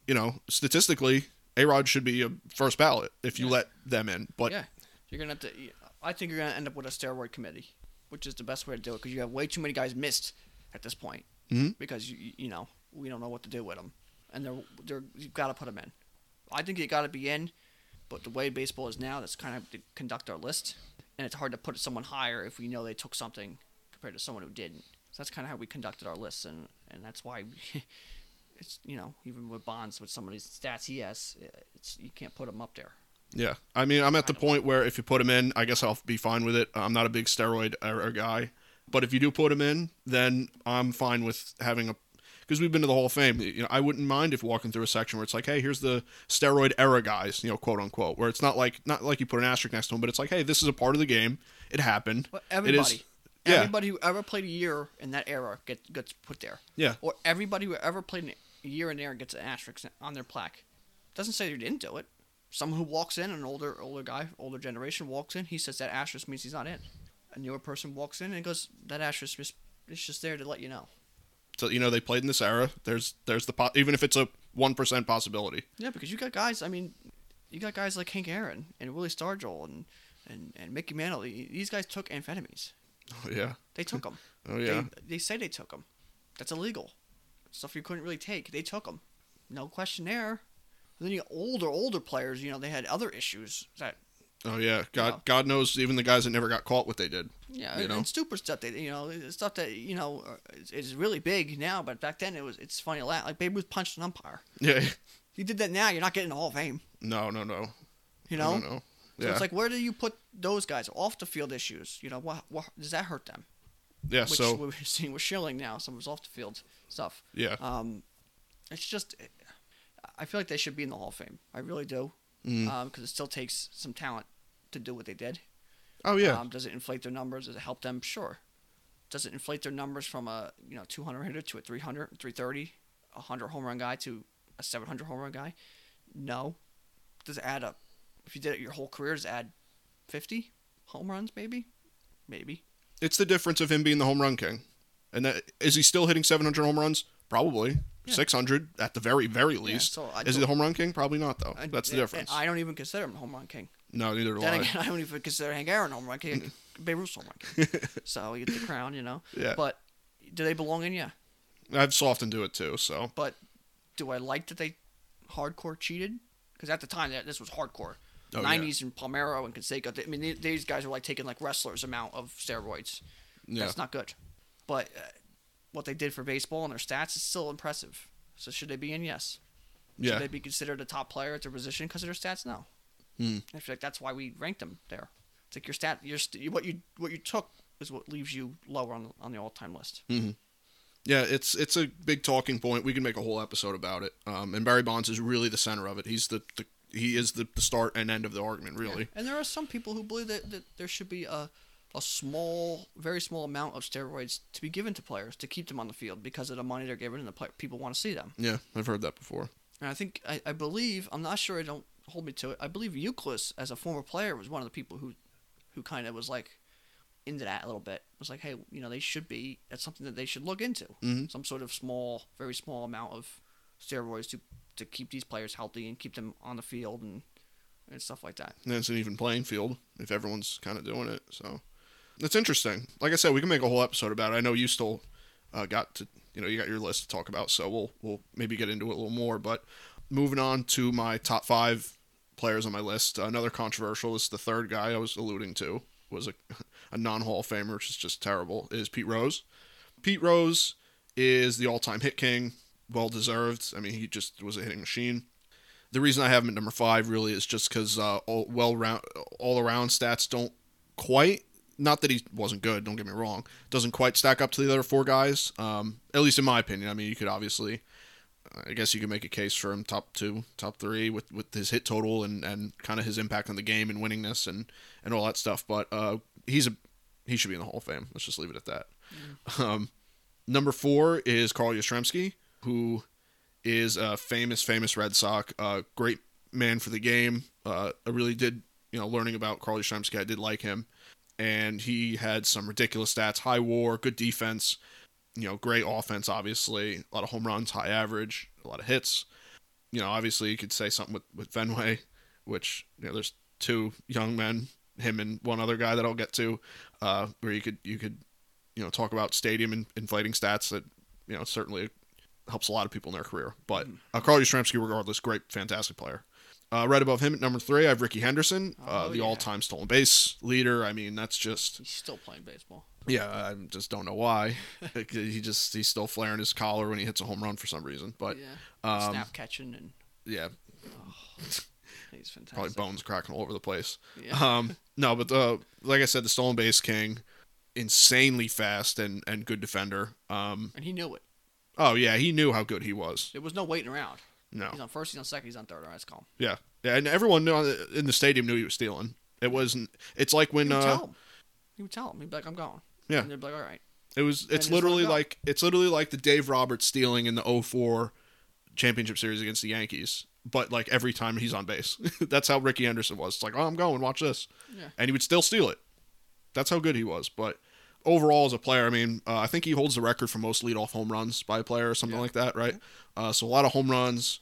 you know, statistically, A Rod should be a first ballot if you Yeah. let them in. But yeah, you're gonna have to. I think you're gonna end up with a steroid committee, which is the best way to do it because you have way too many guys missed at this point. Mhm. Because you you know we don't know what to do with them, and they're they're you've got to put them in. I think you got to be in, but the way baseball is now, that's kind of to conduct our list, and it's hard to put someone higher if we know they took something compared to someone who didn't. So that's kind of how we conducted our lists, and and that's why. It's you know even with Bonds with some of these stats he has, it's you can't put him up there. Yeah, I mean, I'm at the point where if you put him in, I guess I'll be fine with it. I'm not a big steroid era guy, but if you do put him in, then I'm fine with having a because we've been to the Hall of Fame. You know, I wouldn't mind if walking through a section where it's like, hey, here's the steroid era guys, you know, quote unquote, where it's not like not like you put an asterisk next to them, but it's like, hey, this is a part of the game. It happened. It everybody, is. Yeah. everybody who ever played a year in that era get, gets put there. Yeah. Or everybody who ever played a year in there gets an asterisk on their plaque. Doesn't say they didn't do it. Someone who walks in, an older older guy, older generation walks in, he says that asterisk means he's not in. A newer person walks in and goes, that asterisk is it's just there to let you know. So you know they played in this era. There's there's the po- even if it's a one percent possibility. Yeah, because you got guys. I mean, you got guys like Hank Aaron and Willie Stargell and and, and Mickey Mantle. These guys took amphetamines. Oh yeah. They took them. Oh yeah. They, they say they took them. That's illegal. Stuff you couldn't really take. They took them. No question there. And then you got older, older players. You know, they had other issues that Oh yeah. God know. God knows even the guys that never got caught what they did. yeah, You know? and stupid stuff. That you know, stuff that you know is, is really big now. But back then it was. It's funny a lot. Like Babe Ruth punched an umpire. Yeah. You did that now, you're not getting the Hall of Fame. No no no. You know. don't know. So Yeah. it's like, where do you put those guys off the field issues? You know, what, what does that hurt them? yeah. Which So we're seeing with Schilling now. Some of his off the field stuff. yeah. Um, it's just, I feel like they should be in the Hall of Fame. I really do, Mm. because it still takes some talent to do what they did. Oh yeah. Um, does it inflate their numbers? Does it help them? Sure. Does it inflate their numbers from a you know 200 hitter to a 300, 330, 100 home run guy to a 700 home run guy? No. Does it add up? If you did it your whole career, does it add 50 home runs? Maybe. Maybe. it's the difference of him being the home run king. And that, is he still hitting 700 home runs? Probably. Yeah. 600 at the very very least. so I is he the home run king? Probably not though. I- That's the difference. I don't even consider him a home run king. no, neither do I. Then I. again, I don't even consider Hank Aaron home run king. Babe Ruth's home run king. so he gets the crown, you know. Yeah. But do they belong in? Yeah. I've softened to it too. So But do I like that they hardcore cheated? Because at the time, that this was hardcore. Oh, yeah. 90s and Palmeiro and Canseco. I mean, these guys were like taking like wrestlers' amount of steroids. yeah, That's not good. But uh, what they did for baseball and their stats is still impressive. So should they be in? Yes. yeah, Should they be considered a top player at their position because of their stats? No. Hmm. I feel like that's why we ranked them there. It's like your stat, your st- what you what you took is what leaves you lower on on the all time list. Hmm. yeah. It's it's a big talking point. We can make a whole episode about it. Um, and Barry Bonds is really the center of it. He's the, the he is the, the start and end of the argument. Really. And there are some people who believe that, that there should be a a small, very small amount of steroids to be given to players to keep them on the field because of the money they're given and the play- people want to see them. Yeah, I've heard that before. And I think I, I believe I'm not sure. I don't hold me to it. I believe Euclid, as a former player, was one of the people who who kind of was like into that a little bit. Was like, hey, you know, they should be. That's something that they should look into. Mhm. Some sort of small, very small amount of steroids to to keep these players healthy and keep them on the field and and stuff like that. And it's an even playing field if everyone's kind of doing it. So it's interesting. Like I said, we can make a whole episode about it. I know you still uh, got to, you know, you got your list to talk about, so we'll we'll maybe get into it a little more. But moving on to my top five players on my list, another controversial is the third guy I was alluding to was a, a non Hall of Famer, which is just terrible. Is Pete Rose. Pete Rose is the all-time hit king, well deserved. I mean, he just was a hitting machine. The reason I have him at number five really is just because uh, all well round all around stats don't quite. Not that he wasn't good. Don't get me wrong. Doesn't quite stack up to the other four guys. Um, at least in my opinion. I mean, you could obviously, I guess you could make a case for him top two, top three with, with his hit total and, and kind of his impact on the game and winningness and, and all that stuff. But uh, he's a he should be in the Hall of Fame. Let's just leave it at that. Um, number four is Carl Yastrzemski, who is a famous, famous Red Sox, uh, great man for the game. Uh, I really did, you know, learning about Carl Yastrzemski, I did like him, and he had some ridiculous stats: high WAR, good defense, you know, great offense, obviously, a lot of home runs, high average, a lot of hits. you know, obviously you could say something with with Fenway, which you know, there's two young men, him and one other guy that I'll get to, uh, where you could you could you know talk about stadium and inflating stats that you know certainly helps a lot of people in their career. But uh, Carl Yastrzemski, regardless, great, fantastic player. Uh, right above him at number three, I have Rickey Henderson, uh, Oh, the yeah. all-time stolen base leader. I mean, that's just He's still playing baseball. yeah. I just don't know why. he just he's still flaring his collar when he hits a home run for some reason. But yeah. um, Snap catching and yeah, he's fantastic. probably bones cracking all over the place. Yeah. Um, no, but the like I said, the stolen base king, insanely fast and and good defender. Um, and he knew it. oh yeah, he knew how good he was. There was no waiting around. No, He's on first, he's on second, he's on third. All right, let's call him. yeah, yeah, and everyone knew in the stadium knew he was stealing. It wasn't. It's like when He would uh, tell him. He would tell him. He'd be like, I'm going. Yeah. And they'd be like, all right. It was. It's literally like it's literally like the Dave Roberts stealing in the 04 championship series against the Yankees. But like every time he's on base, that's how Rickey Henderson was. It's like, oh, I'm going. Watch this, Yeah. and he would still steal it. That's how good he was. But overall, as a player, I mean, uh, I think he holds the record for most leadoff home runs by a player or something Yeah. like that, right? Uh, so a lot of home runs,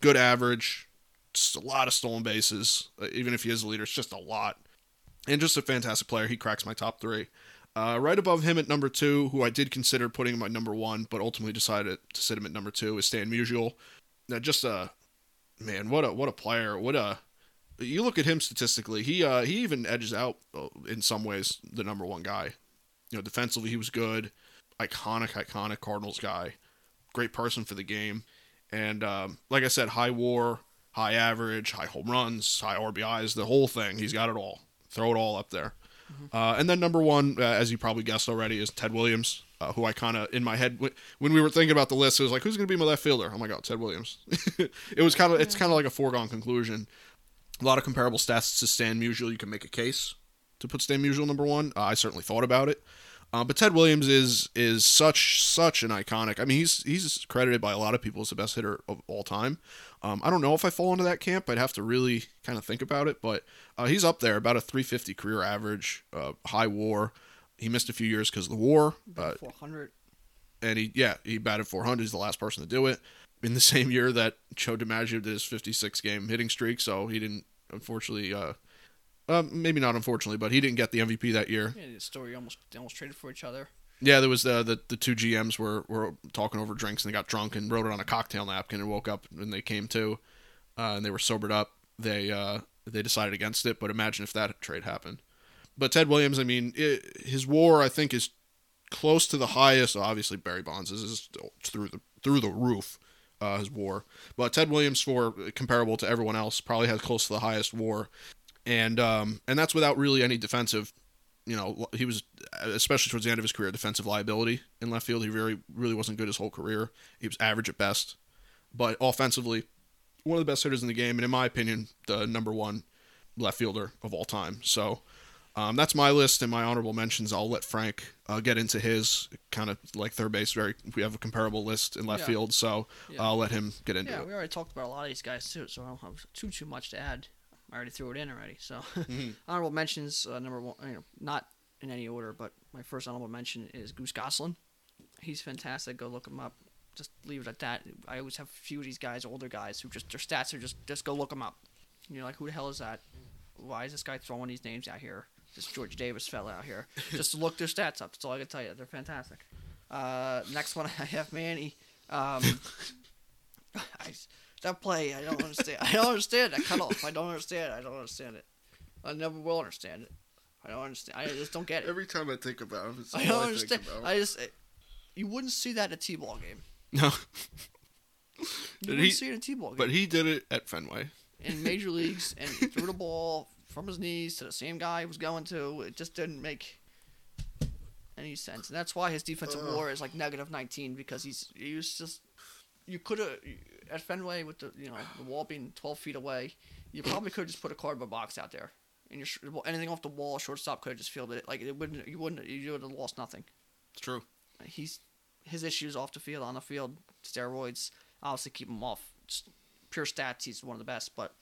good average, just a lot of stolen bases. Uh, even if he is a leader, it's just a lot. And just a fantastic player. He cracks my top three. Uh, right above him at number two, who I did consider putting him at number one, but ultimately decided to sit him at number two, is Stan Musial. Now, just a man, what a what a player! What a you look at him statistically. He uh, he even edges out uh, in some ways the number one guy. You know, defensively he was good, iconic, iconic Cardinals guy, great person for the game, and um, like I said, high WAR, high average, high home runs, high RBIs, the whole thing. He's got it all. Throw it all up there. Uh, and then number one, uh, as you probably guessed already, is Ted Williams, uh, who I kind of in my head wh- when we were thinking about the list, it was like, who's going to be my left fielder? Oh my god, Ted Williams. it was kind of it's kind of like a foregone conclusion. A lot of comparable stats to Stan Musial. You can make a case to put Stan Musial number one. Uh, I certainly thought about it. Uh, but Ted Williams is is such such an iconic. I mean, he's he's credited by a lot of people as the best hitter of all time. Um, I don't know if I fall into that camp. I'd have to really kind of think about it. But uh, he's up there, about a 350 career average, uh, high WAR. He missed a few years because of the war, uh, 400. and he yeah he batted 400. He's the last person to do it in the same year that Joe DiMaggio did his 56 game hitting streak. So he didn't unfortunately. Uh, uh, maybe not unfortunately, but he didn't get the MVP that year. Yeah, the story almost they almost traded for each other. Yeah, there was the, the the two GMs were were talking over drinks and they got drunk and wrote it on a cocktail napkin and woke up and they came to, uh, and they were sobered up. They uh, they decided against it. But imagine if that trade happened. But Ted Williams, I mean, it, his WAR I think is close to the highest. Obviously, Barry Bonds is, is through the through the roof. Uh, his WAR, but Ted Williams, for comparable to everyone else, probably has close to the highest WAR, and um, and that's without really any defensive you know, he was especially towards the end of his career, defensive liability in left field. He really, really wasn't good his whole career. He was average at best, but offensively, one of the best hitters in the game, and in my opinion, the number one left fielder of all time. So. Um, that's my list and my honorable mentions. I'll let Frank uh, get into his kind of like third base. Very, we have a comparable list in left Yeah. field, so Yeah. I'll let him get into Yeah, it. we already talked about a lot of these guys too, so I don't have too too much to add. I already threw it in already. So Mm-hmm. honorable mentions uh, number one, you know, not in any order, but my first honorable mention is Goose Goslin. He's fantastic. Go look him up. Just leave it at that. I always have a few of these guys, older guys, who just their stats are just just go look them up. You're like, who the hell is that? Why is this guy throwing these names out here? This George Davis fella out here. just look their stats up. That's all I can tell you. They're fantastic. Uh, next one I have Manny. Um, I, that play, I don't understand. I don't understand that cutoff. I don't understand. I don't understand it. I never will understand it. I don't understand. I just don't get it. Every time I think about him, it's I don't understand. I just, it, you wouldn't see that at a t-ball game. no, You Did wouldn't he- see it at a t-ball game. but he did it at Fenway. in major leagues, and he threw the ball from his knees to the same guy he was going to. It just didn't make any sense, and that's why his defensive Ugh. WAR is like negative 19 because he's he was just you could have at Fenway with the you know the wall being 12 feet away, you probably could have just put a cardboard box out there, and your sh- anything off the wall, shortstop could have just fielded it. Like it wouldn't you wouldn't you would have lost nothing. It's true. He's his issues off the field, on the field, steroids obviously keep him off. Just pure stats, he's one of the best, but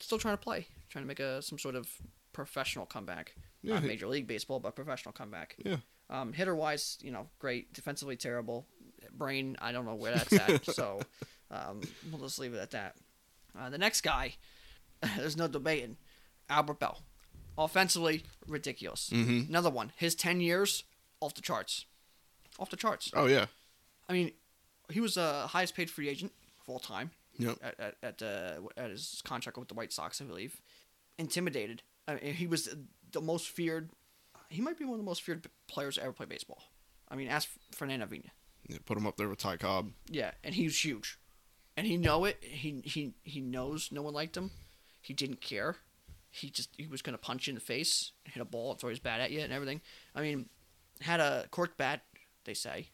still trying to play, trying to make a some sort of professional comeback. Yeah, Not major league baseball, but professional comeback. Yeah. Um, hitter wise, you know, great. Defensively, terrible. Brain, I don't know where that's at. so, Um, we'll just leave it at that. Uh, the next guy, there's no debating, Albert Belle. Offensively, ridiculous. Mhm. Another one. His 10 years, off the charts. Off the charts. Oh yeah. I mean, he was the highest paid free agent of all time Yep. at at at, uh, at his contract with the White Sox, I believe. Intimidated. I mean, he was the most feared. He might be one of the most feared players to ever play baseball. I mean, ask Fernando Vina. Put him up there with Ty Cobb. Yeah, and he was huge, and he know it. He he he knows no one liked him. He didn't care. He just he was gonna punch you in the face, hit a ball, throw his bat at you, and everything. I mean, had a cork bat. They say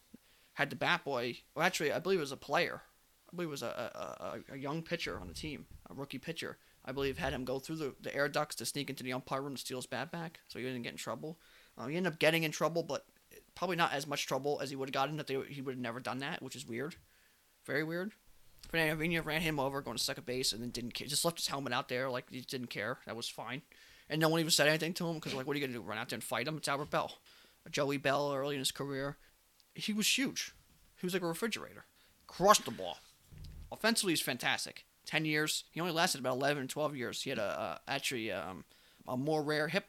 had the bat boy. Well, actually, I believe it was a player. I believe it was a a, a, a young pitcher on the team, a rookie pitcher. I believe had him go through the, the air ducts to sneak into the umpire room to steal his bat back, so he didn't get in trouble. Um, he ended up getting in trouble, but probably not as much trouble as he would have gotten if they, he would have never done that, which is weird, very weird. Fernando Vina ran him over, going to second base, and then didn't care. Just left his helmet out there, like he didn't care. That was fine, and no one even said anything to him because like, what are you gonna do? Run out there and fight him? It's Albert Belle, Joey Belle, early in his career. He was huge. He was like a refrigerator. Crushed the ball. Offensively, he's fantastic. Ten years. He only lasted about 11, 12 years. He had a, a actually um, a more rare hip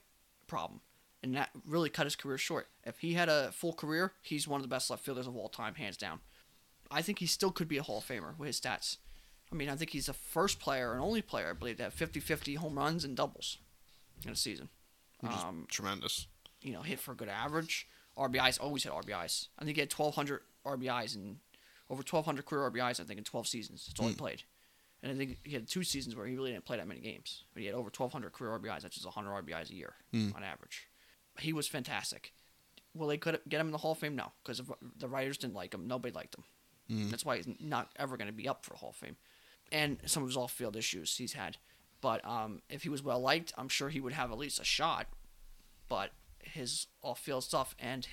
problem, and that really cut his career short. If he had a full career, he's one of the best left fielders of all time, hands down. I think he still could be a Hall of Famer with his stats. I mean, I think he's the first player and only player, I believe, to have 50-50 home runs and doubles in a season. Which is Um, tremendous. you know, hit for a good average. RBIs always hit RBIs. I think he had 1,200 RBIs and over 1,200 career RBIs. I think in 12 seasons. That's all he Hmm. played. And I think he had two seasons where he really didn't play that many games, but he had over 1,200 career RBIs. That's just 100 RBIs a year Hmm. on average. He was fantastic. Will they could get him in the Hall of Fame? No, because the writers didn't like him. Nobody liked him. Hmm. That's why he's not ever going to be up for Hall of Fame. And some of his off-field issues he's had. But um, if he was well liked, I'm sure he would have at least a shot. But his off-field stuff and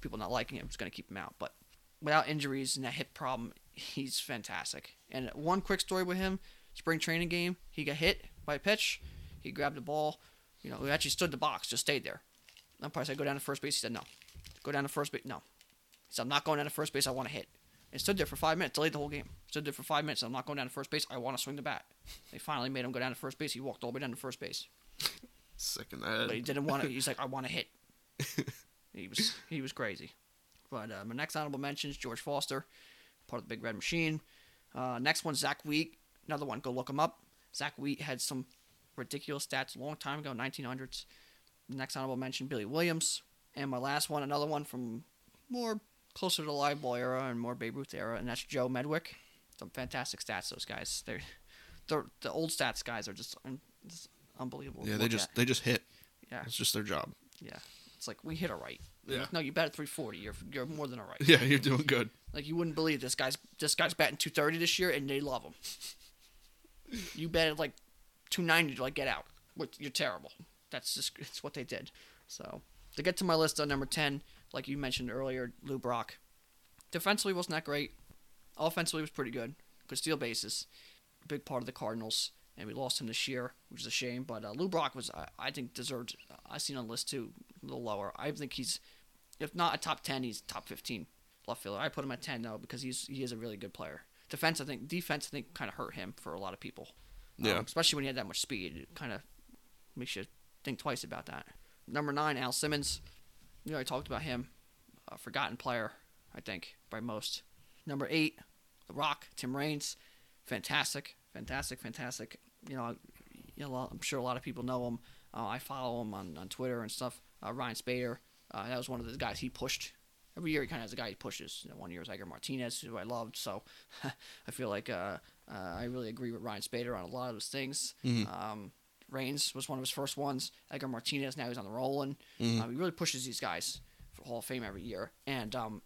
people not liking him is going to keep him out. But without injuries and that hip problem, he's fantastic. And one quick story with him: spring training game, he got hit by a pitch. He grabbed the ball. You know, he actually stood the box, just stayed there. Umpire said, "Go down to first base." He said, "No." Go down to first base. No. He said, "I'm not going down to first base. I want to hit." And stood there for five minutes, delayed the whole game. Stood there for five minutes. I'm not going down to first base. I want to swing the bat. They finally made him go down to first base. He walked all the way down to first base, Sick in the but he didn't want to. He's like, I want to hit. he was he was crazy. But uh, my next honorable mention is George Foster, part of the Big Red Machine. Uh, next one, Zack Wheat. Another one. Go look him up. Zack Wheat had some ridiculous stats a long time ago, 1900s. Next honorable mention, Billy Williams. And my last one, another one from more closer to the live ball era and more Babe Ruth era, and that's Joe Medwick. Some fantastic stats, those guys. They're, they're the old stats guys are just, un- just unbelievable. Yeah, they just at. they just hit. yeah, It's just their job. yeah. It's like we hit a right. Yeah. No, you batted 340. You're you're more than a right. Yeah, you're doing good. Like you wouldn't believe this guy's this guy's batting 230 this year, and they love him. you batted like 290 to like get out. What you're terrible. That's just it's what they did. So to get to my list on number 10, like you mentioned earlier, Lou Brock. Defensively wasn't that great. Offensively was pretty good. Could steal bases. Big part of the Cardinals, and we lost him this year, which is a shame. But uh, Lou Brock was, I, I think, deserved. I seen on the list too, a little lower. I think he's, if not a top 10, he's top 15 left fielder. I put him at 10 though because he's he is a really good player. Defense, I think, defense, I think, kind of hurt him for a lot of people. Um, Yeah. especially when he had that much speed, it kind of makes you think twice about that. Number nine, Al Simmons. You know, I talked about him, a forgotten player, I think, by most. Number eight, The Rock, Tim Raines, fantastic, fantastic, fantastic. You know, you know, I'm sure a lot of people know him. Uh, I follow him on, on Twitter and stuff. Uh, Ryan Spaeder, uh, that was one of the guys he pushed. Every year he kind of has a guy he pushes. You know, one year was Edgar Martinez, who I loved. So I feel like uh, uh, I really agree with Ryan Spaeder on a lot of those things. Mhm. Um, Raines was one of his first ones. Edgar Martinez, now he's on the rolling. Mhm. Um, he really pushes these guys for Hall of Fame every year. And um,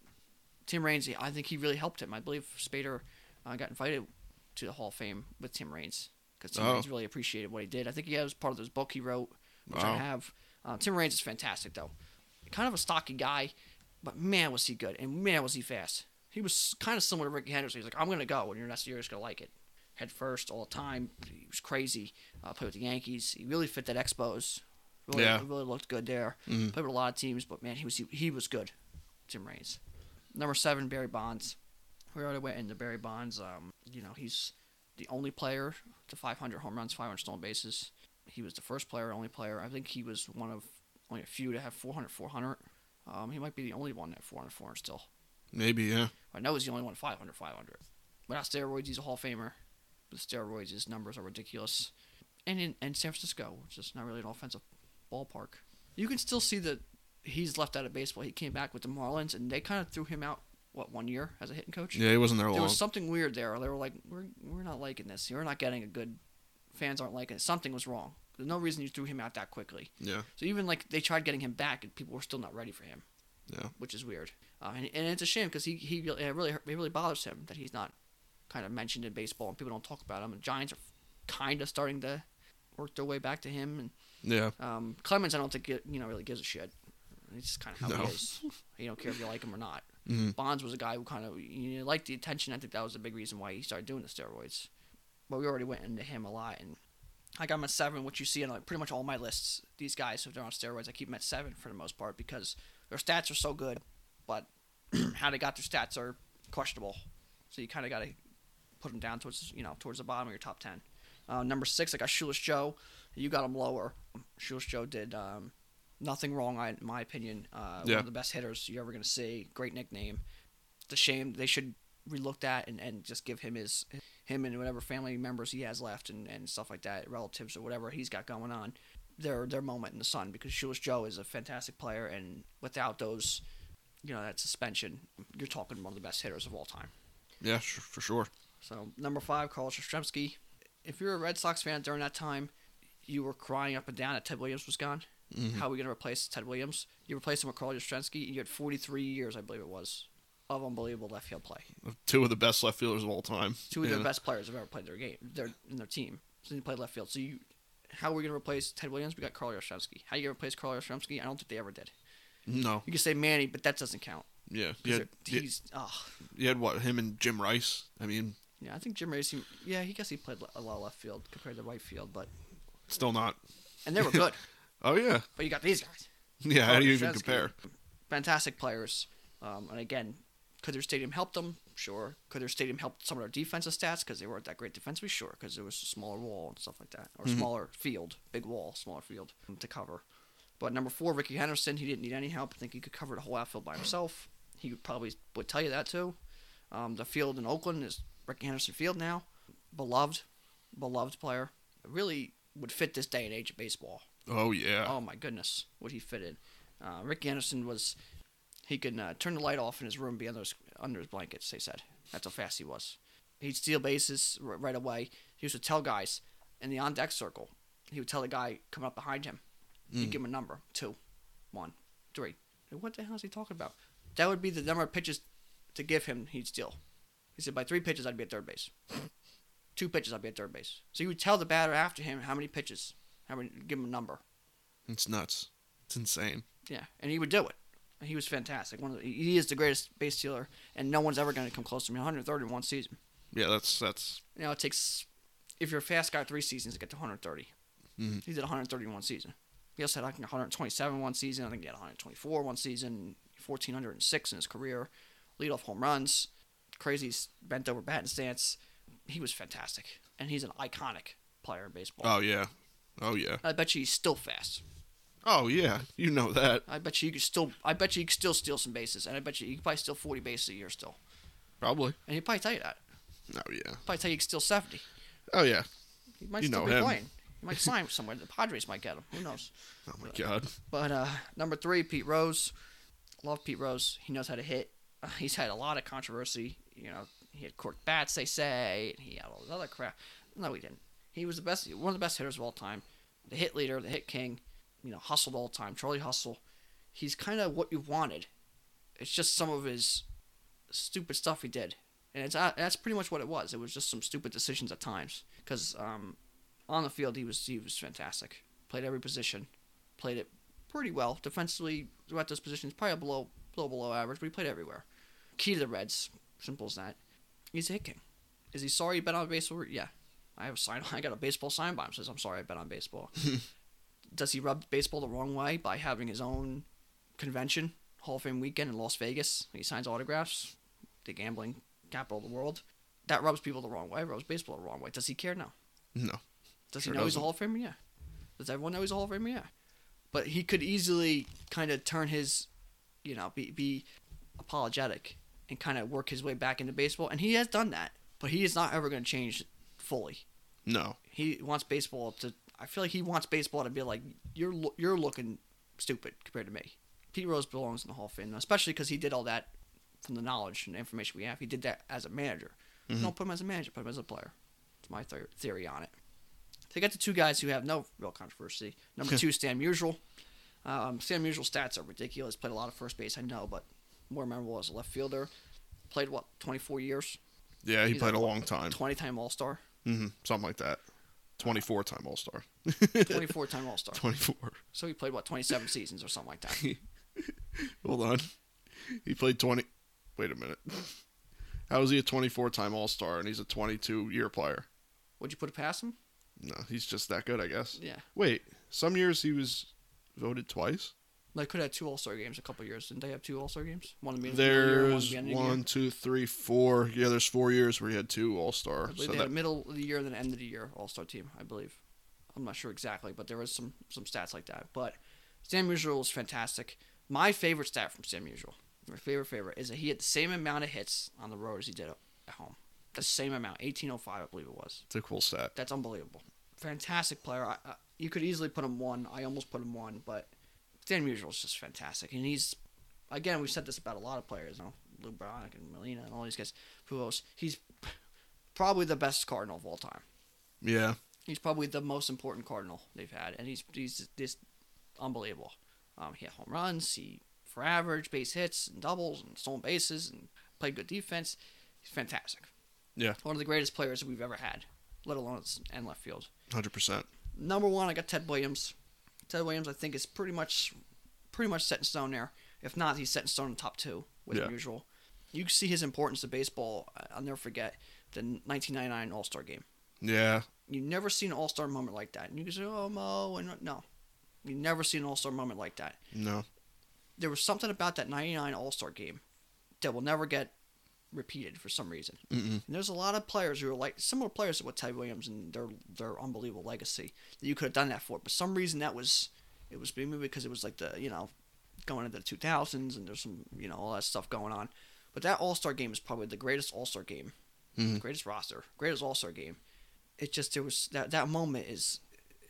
Tim Raines, I think he really helped him. I believe Spaeder uh, got invited to the Hall of Fame with Tim Raines because Tim Oh. Raines really appreciated what he did. I think he was part of this book he wrote, which I have. Uh, Tim Raines is fantastic though, kind of a stocky guy, but man was he good and man was he fast. He was kind of similar to Rickey Henderson. He's like, I'm gonna go, and you're your next year is gonna like it. Head first all the time. He was crazy. Uh, played with the Yankees. He really fit that Expos. Really, Yeah. really looked good there. Mhm. Played with a lot of teams, but man, he was he, he was good. Tim Raines. Number seven, Barry Bonds. We already went into Barry Bonds. Um, you know, he's the only player to 500 home runs, 500 stolen bases. He was the first player, only player. I think he was one of only a few to have 400, 400. Um, he might be the only one at 400, 400 still. Maybe, yeah. I know he's the only one 500, 500. Without steroids, he's a Hall of Famer. With steroids, his numbers are ridiculous. And in and San Francisco, which is not really an offensive ballpark. You can still see that he's left out of baseball. He came back with the Marlins, and they kind of threw him out, what, one year as a hitting coach? Yeah, he wasn't there long. There was something weird there. They were like, we're, we're not liking this. You're not getting a good. Fans aren't liking it. Something was wrong. There's no reason you threw him out that quickly. Yeah, So even like they tried getting him back, and people were still not ready for him yeah. which is weird. Uh, and, and it's a shame because he he really it really it really bothers him that he's not kind of mentioned in baseball and people don't talk about him. And Giants are kind of starting to work their way back to him. And Yeah. um, Clemens, I don't think it, you know really gives a shit. It's just kind of how No. he is. You don't care if you like him or not. Mhm. Bonds was a guy who kind of you know, liked the attention. I think that was a big reason why he started doing the steroids. But we already went into him a lot, and I got him at seven, which you see on like pretty much all my lists. These guys, if they're on steroids, I keep them at seven for the most part because their stats are so good, but how they got their stats are questionable. So you kind of got to put them down towards you know towards the bottom of your top ten. Uh, number six, I got Shoeless Joe. You got him lower. Shoeless Joe did um, nothing wrong, I- in my opinion. Uh, Yeah. One of the best hitters you're ever gonna see. Great nickname. It's a shame they should relook that and, and just give him his him and whatever family members he has left and, and stuff like that, relatives or whatever he's got going on, their their moment in the sun because Shoeless Joe is a fantastic player and without those, you know, that suspension, you're talking one of the best hitters of all time. Yeah, for sure. So number five, Carl Yastrzemski. If you're a Red Sox fan during that time, you were crying up and down that Ted Williams was gone. Mhm. How are we going to replace Ted Williams? You replaced him with Carl Yastrzemski. And you had 43 years, I believe it was, of unbelievable left field play. Two of the best left fielders of all time. Two of Yeah. their best players have ever played their game, their in their team. So they played left field. So you, how are we going to replace Ted Williams? We got Carl Yastrzemski. How you going to replace Carl Yastrzemski? I don't think they ever did. No. You can say Manny, but that doesn't count. Yeah. You had, they're- you, he's oh, you had what? Him and Jim Rice. I mean, yeah. I think Jim Racing. Yeah, he guess he played a lot of left field compared to right field, but still not. and they were good. Oh yeah. but you got these guys. Yeah. How do you even compare? Fantastic players. Um, and again, could their stadium help them? Sure. Could their stadium help some of their defensive stats because they weren't that great defensively? Sure, because it was a smaller wall and stuff like that, or Mhm. smaller field, big wall, smaller field to cover. But number four, Rickey Henderson, he didn't need any help. I think he could cover the whole outfield by himself. He would probably would tell you that too. Um, the field in Oakland is Rickey Henderson Field now. Beloved, beloved player. Really would fit this day and age of baseball. Oh yeah. Oh my goodness, what he fitted. Uh, Rickey Henderson was he could uh, turn the light off in his room, be under his under his blankets. They said that's how fast he was. He'd steal bases r- right away. He used to tell guys in the on deck circle. He would tell the guy coming up behind him. He'd Mm. give him a number two, one, three. What the hell is he talking about? That would be the number of pitches to give him. He'd steal. He said by three pitches I'd be at third base. Two pitches I'd be at third base. So you would tell the batter after him how many pitches, how many, give him a number. It's nuts. It's insane. Yeah, and he would do it. He was fantastic. One of the, he is the greatest base stealer, and no one's ever going to come close to him. 130 in one season. Yeah. That's that's. You know, it takes if you're a fast guy, three seasons to get to 130. Mhm. He did 130 in one season. He also had I think 127 one season. I think he had 124 one season. 1406 in his career. Leadoff home runs. Crazy bent over batting stance. He was fantastic, and he's an iconic player in baseball. Oh yeah. Oh yeah. I bet you he's still fast. Oh yeah. You know that. I bet you you could still. I bet you you could still steal some bases, and I bet you you could probably steal 40 bases a year still. Probably. And he'd probably tell you that. Oh yeah. Probably tell you he could steal 70. Oh yeah. He might You still know be him. playing. He might sign somewhere. The Padres might get him. Who knows? Oh my god. But uh, number three, Pete Rose. Love Pete Rose. He knows how to hit. Uh, he's had a lot of controversy. You know, he had corked bats, they say, and he had all this other crap. No, he didn't. He was the best, one of the best hitters of all time. The hit leader, the hit king. You know, hustled all the time. Charlie Hustle. He's kind of what you wanted. It's just some of his stupid stuff he did, and it's uh, that's pretty much what it was. It was just some stupid decisions at times. Because um, on the field, he was he was fantastic. Played every position. Played it pretty well defensively throughout those positions. Probably below below below average, but he played everywhere. Key to the Reds, simple as that. He's a. Is he sorry he bet on baseball? Yeah, I have a sign. I got a baseball sign by him says I'm sorry I bet on baseball. Does he rub baseball the wrong way by having his own convention, Hall of Fame weekend in Las Vegas? He signs autographs. The gambling capital of the world. That rubs people the wrong way. Rubs baseball the wrong way. Does he care? No. No. Does Sure he know he's a. Hall of Famer? Yeah. Does everyone know he's a Hall of Famer? Yeah. But he could easily kind of turn his, you know, be be apologetic and kind of work his way back into baseball, and he has done that. But he is not ever going to change fully. No. He wants baseball to. I feel like he wants baseball to be like you're you're looking stupid compared to me. Pete Rose belongs in the Hall of Fame, especially because he did all that from the knowledge and information we have. He did that as a manager. Don't put him as a manager. Put him as a player. It's my th- theory on it. They got the two guys who have no real controversy. Number two, Stan Musial. Um, Stan Musial's stats are ridiculous. Played a lot of first base, I know, but more memorable as a left fielder. Played what, 24 years? Yeah, he He's played a a long time. 20 time All Star. Mm-hmm. Something like that. 24 time All Star. 24 time All Star. 24. So he played what, 27 seasons or something like that. Hold on. He played 20. Wait a minute. How is he a 24 time All Star and he's a 22 year player? Would you put it past him? No, he's just that good, I guess. Yeah. Wait, some years he was voted twice? They could have two All Star games a couple years. Didn't they have two All Star games? One in the middle of the year, one at There's the end of the year? one, two, three, four. Yeah, there's four years where he had two All I Star. believe So they had that a middle of the year and then end of the year All Star team. I believe. I'm not sure exactly, but there was some some stats like that. But Stan Musial was fantastic. My favorite stat from Stan Musial, my favorite favorite, is that he had the same amount of hits on the road as he did at home. The same amount, 1805, I believe it was. it's a cool stat. That's unbelievable. Fantastic player. I, I, you could easily put him one. I almost put him one, but Stan Musial is just fantastic, and he's again we've said this about a lot of players, you know, Lou Brock and Molina and all these guys. Pujols. He's probably the best Cardinal of all time. Yeah. He's probably the most important Cardinal they've had, and he's he's just unbelievable. Um, he had home runs, he for average, base hits, and doubles, and stolen bases, and played good defense. He's fantastic. Yeah. One of the greatest players we've ever had, let alone in left field. 100%. Number one, I got Ted Williams. Ted Williams, I think, is pretty much pretty much set in stone there. If not, he's set in stone in the top two with Yeah. Musial. You can see his importance to baseball. I'll never forget the 1999 All Star game. Yeah. You never see an All Star moment like that. And you can say, "Oh, Mo," and no, you never see an All Star moment like that. No. There was something about that '99 All Star game that will never get repeated for some reason. Mm-mm. And there's a lot of players who are like similar players with Ted Williams and their their unbelievable legacy that you could have done that for. But some reason that was it was maybe because it was like the you know going into the 2000s and there's some you know all that stuff going on. But that All Star game is probably the greatest All Star game, Mhm. greatest roster, greatest All Star game. It just there was that that moment is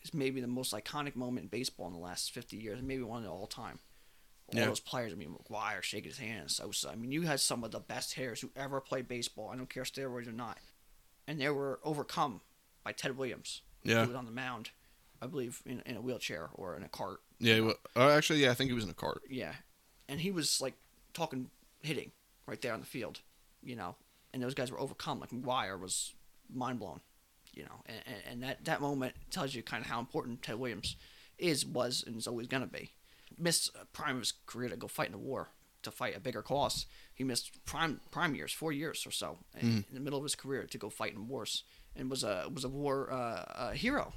is maybe the most iconic moment in baseball in the last 50 years, maybe one of all time. All Yeah. those players, I mean, McGwire shaking his hand, Sosa. I mean, you had some of the best hitters who ever played baseball. I don't care steroids or not, and they were overcome by Ted Williams, Yeah. who was on the mound, I believe, in, in a wheelchair or in a cart. Yeah. he uh, actually, yeah, I think he was in a cart. Yeah, and he was like talking hitting right there on the field, you know, and those guys were overcome. Like McGwire was mind blown, you know, and, and, and that that moment tells you kind of how important Ted Williams is, was, and is always gonna be. Missed prime of his career to go fight in a war to fight a bigger cause. He missed prime prime years, four years or so, in, in the middle of his career to go fight in wars, and was a was a war uh, uh, hero.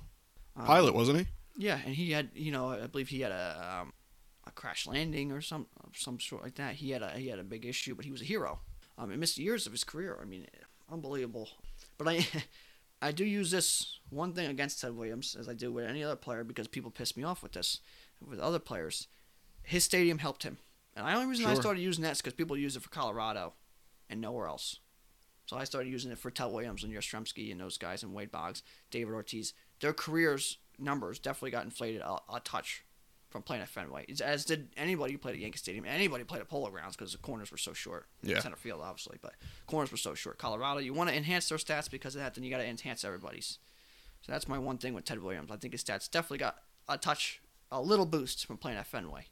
Um, Pilot, wasn't he? yeah, and he had, you know, I believe he had a um, a crash landing or some some sort like that. He had a he had a big issue, but he was a hero. Um, and missed years of his career. I mean, unbelievable. But I I do use this one thing against Ted Williams as I do with any other player because people piss me off with this with other players. His stadium helped him, and the only reason I started using that is because people use it for Colorado and nowhere else. So I started using it for Ted Williams and Yastrzemski and those guys and Wade Boggs, David Ortiz. Their careers numbers definitely got inflated a, a touch from playing at Fenway, As- did anybody who played at Yankee Stadium. Anybody who played at Polo Grounds because the corners were so short. Yeah. Center field, obviously, but corners were so short. Colorado, you want to enhance their stats because of that, then you got to enhance everybody's. So that's my one thing with Ted Williams. I think his stats definitely got a touch, a little boost from playing at Fenway.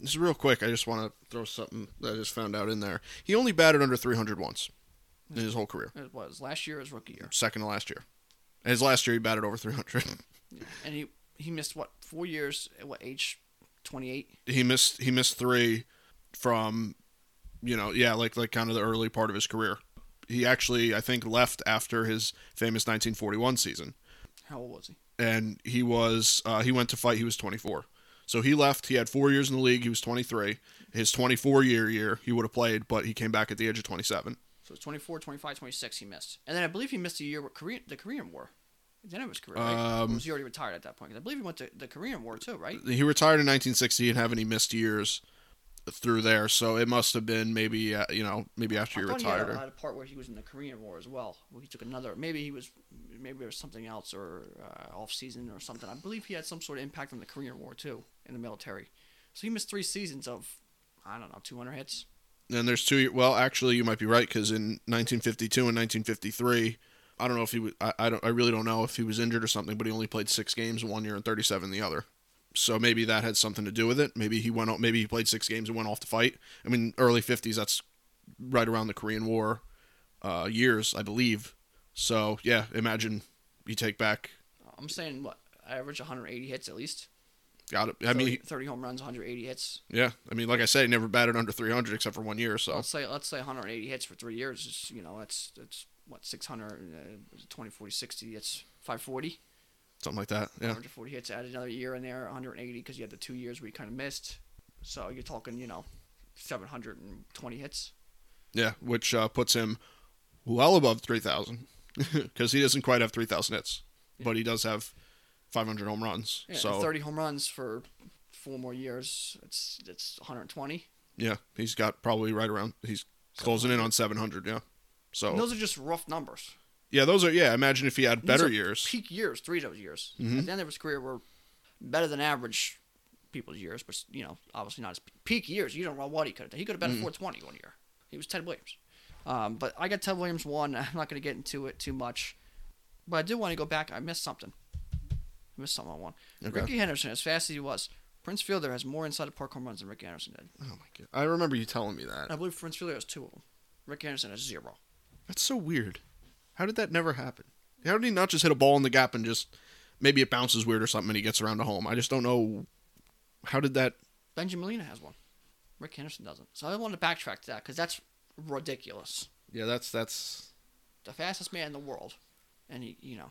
Just real quick, I just want to throw something that I just found out in there. He only batted under 300 once in his whole career. It was last year, his rookie year. Second to last year. His last year, he batted over 300. and he he missed what four years at what age 28 he missed he missed three from, you know, yeah, like like kind of the early part of his career. He actually, I think, left after his famous 1941 season, how old was he and he was uh, he went to fight. He was 24, so he left. He had four years in the league. He was 23. His 24 year year, he would have played, but he came back at the age of 27. So it's 24, 25, 26 he missed. And then I believe he missed a year with Korean, the Korean War. Then it was career, right? Um, was he already retired at that point? I believe he went to the Korean War too, right? He retired in 1960 and have any missed years through there, so it must have been maybe uh, you know maybe after I you thought he had retired. a, had a part where he was in the Korean War as well. Where he took another. Maybe he was. Maybe there was something else or uh, off season or something. I believe he had some sort of impact on the Korean War too in the military. So he missed three seasons of, I don't know, 200 hits. And there's two. Well, actually, you might be right because in 1952 and 1953, I don't know if he. Was, I, I don't. I really don't know if he was injured or something. But he only played six games one year and 37 the other. So maybe that had something to do with it. Maybe he went. off Maybe he played six games and went off to fight. I mean, early 50s. That's right around the Korean War uh, years, I believe. So yeah, imagine you take back. I'm saying what average 180 hits at least. Got it. I 30, mean, 30 home runs, 180 hits. yeah. I mean, like I said, he never batted under 300 except for one year. So Let's say let's say 180 hits for three years. Is, you know, that's that's what 600, uh, 20, 40, 60. That's 540. Something like that. Yeah. 140 hits. Add another year in there, 180 because you had the two years we kind of missed. So you're talking, you know, 720 hits. Yeah, which uh, puts him well above 3,000 because he doesn't quite have 3,000 hits, but he does have 500 home runs. Yeah, so 30 home runs for four more years. It's it's 120. yeah, he's got probably right around. He's closing in on 700. Yeah. So And those are just rough numbers. Yeah, those are yeah. Imagine if he had better years. Peak years, three of those years. Mhm. At the end of his career were better than average people's years, but you know, obviously not his peak years. You don't know what he could have done. He could have been Mm. a 420 one year. He was Ted Williams. Um, but I got Ted Williams one. I'm not going to get into it too much, but I do want to go back. I missed something. I missed something on one. Okay. Rickey Henderson, as fast as he was, Prince Fielder has more inside the park home runs than Rickey Henderson did. Oh my god! I remember you telling me that. I believe Prince Fielder has two of them. Rickey Henderson has zero. That's so weird. How did that never happen? How did he not just hit a ball in the gap and just maybe it bounces weird or something and he gets around to home? I just don't know. How did that? Benjamin Molina has one. Rick Henderson doesn't. So I wanted to backtrack to that because that's ridiculous. Yeah, that's that's The fastest man in the world, and he, you know,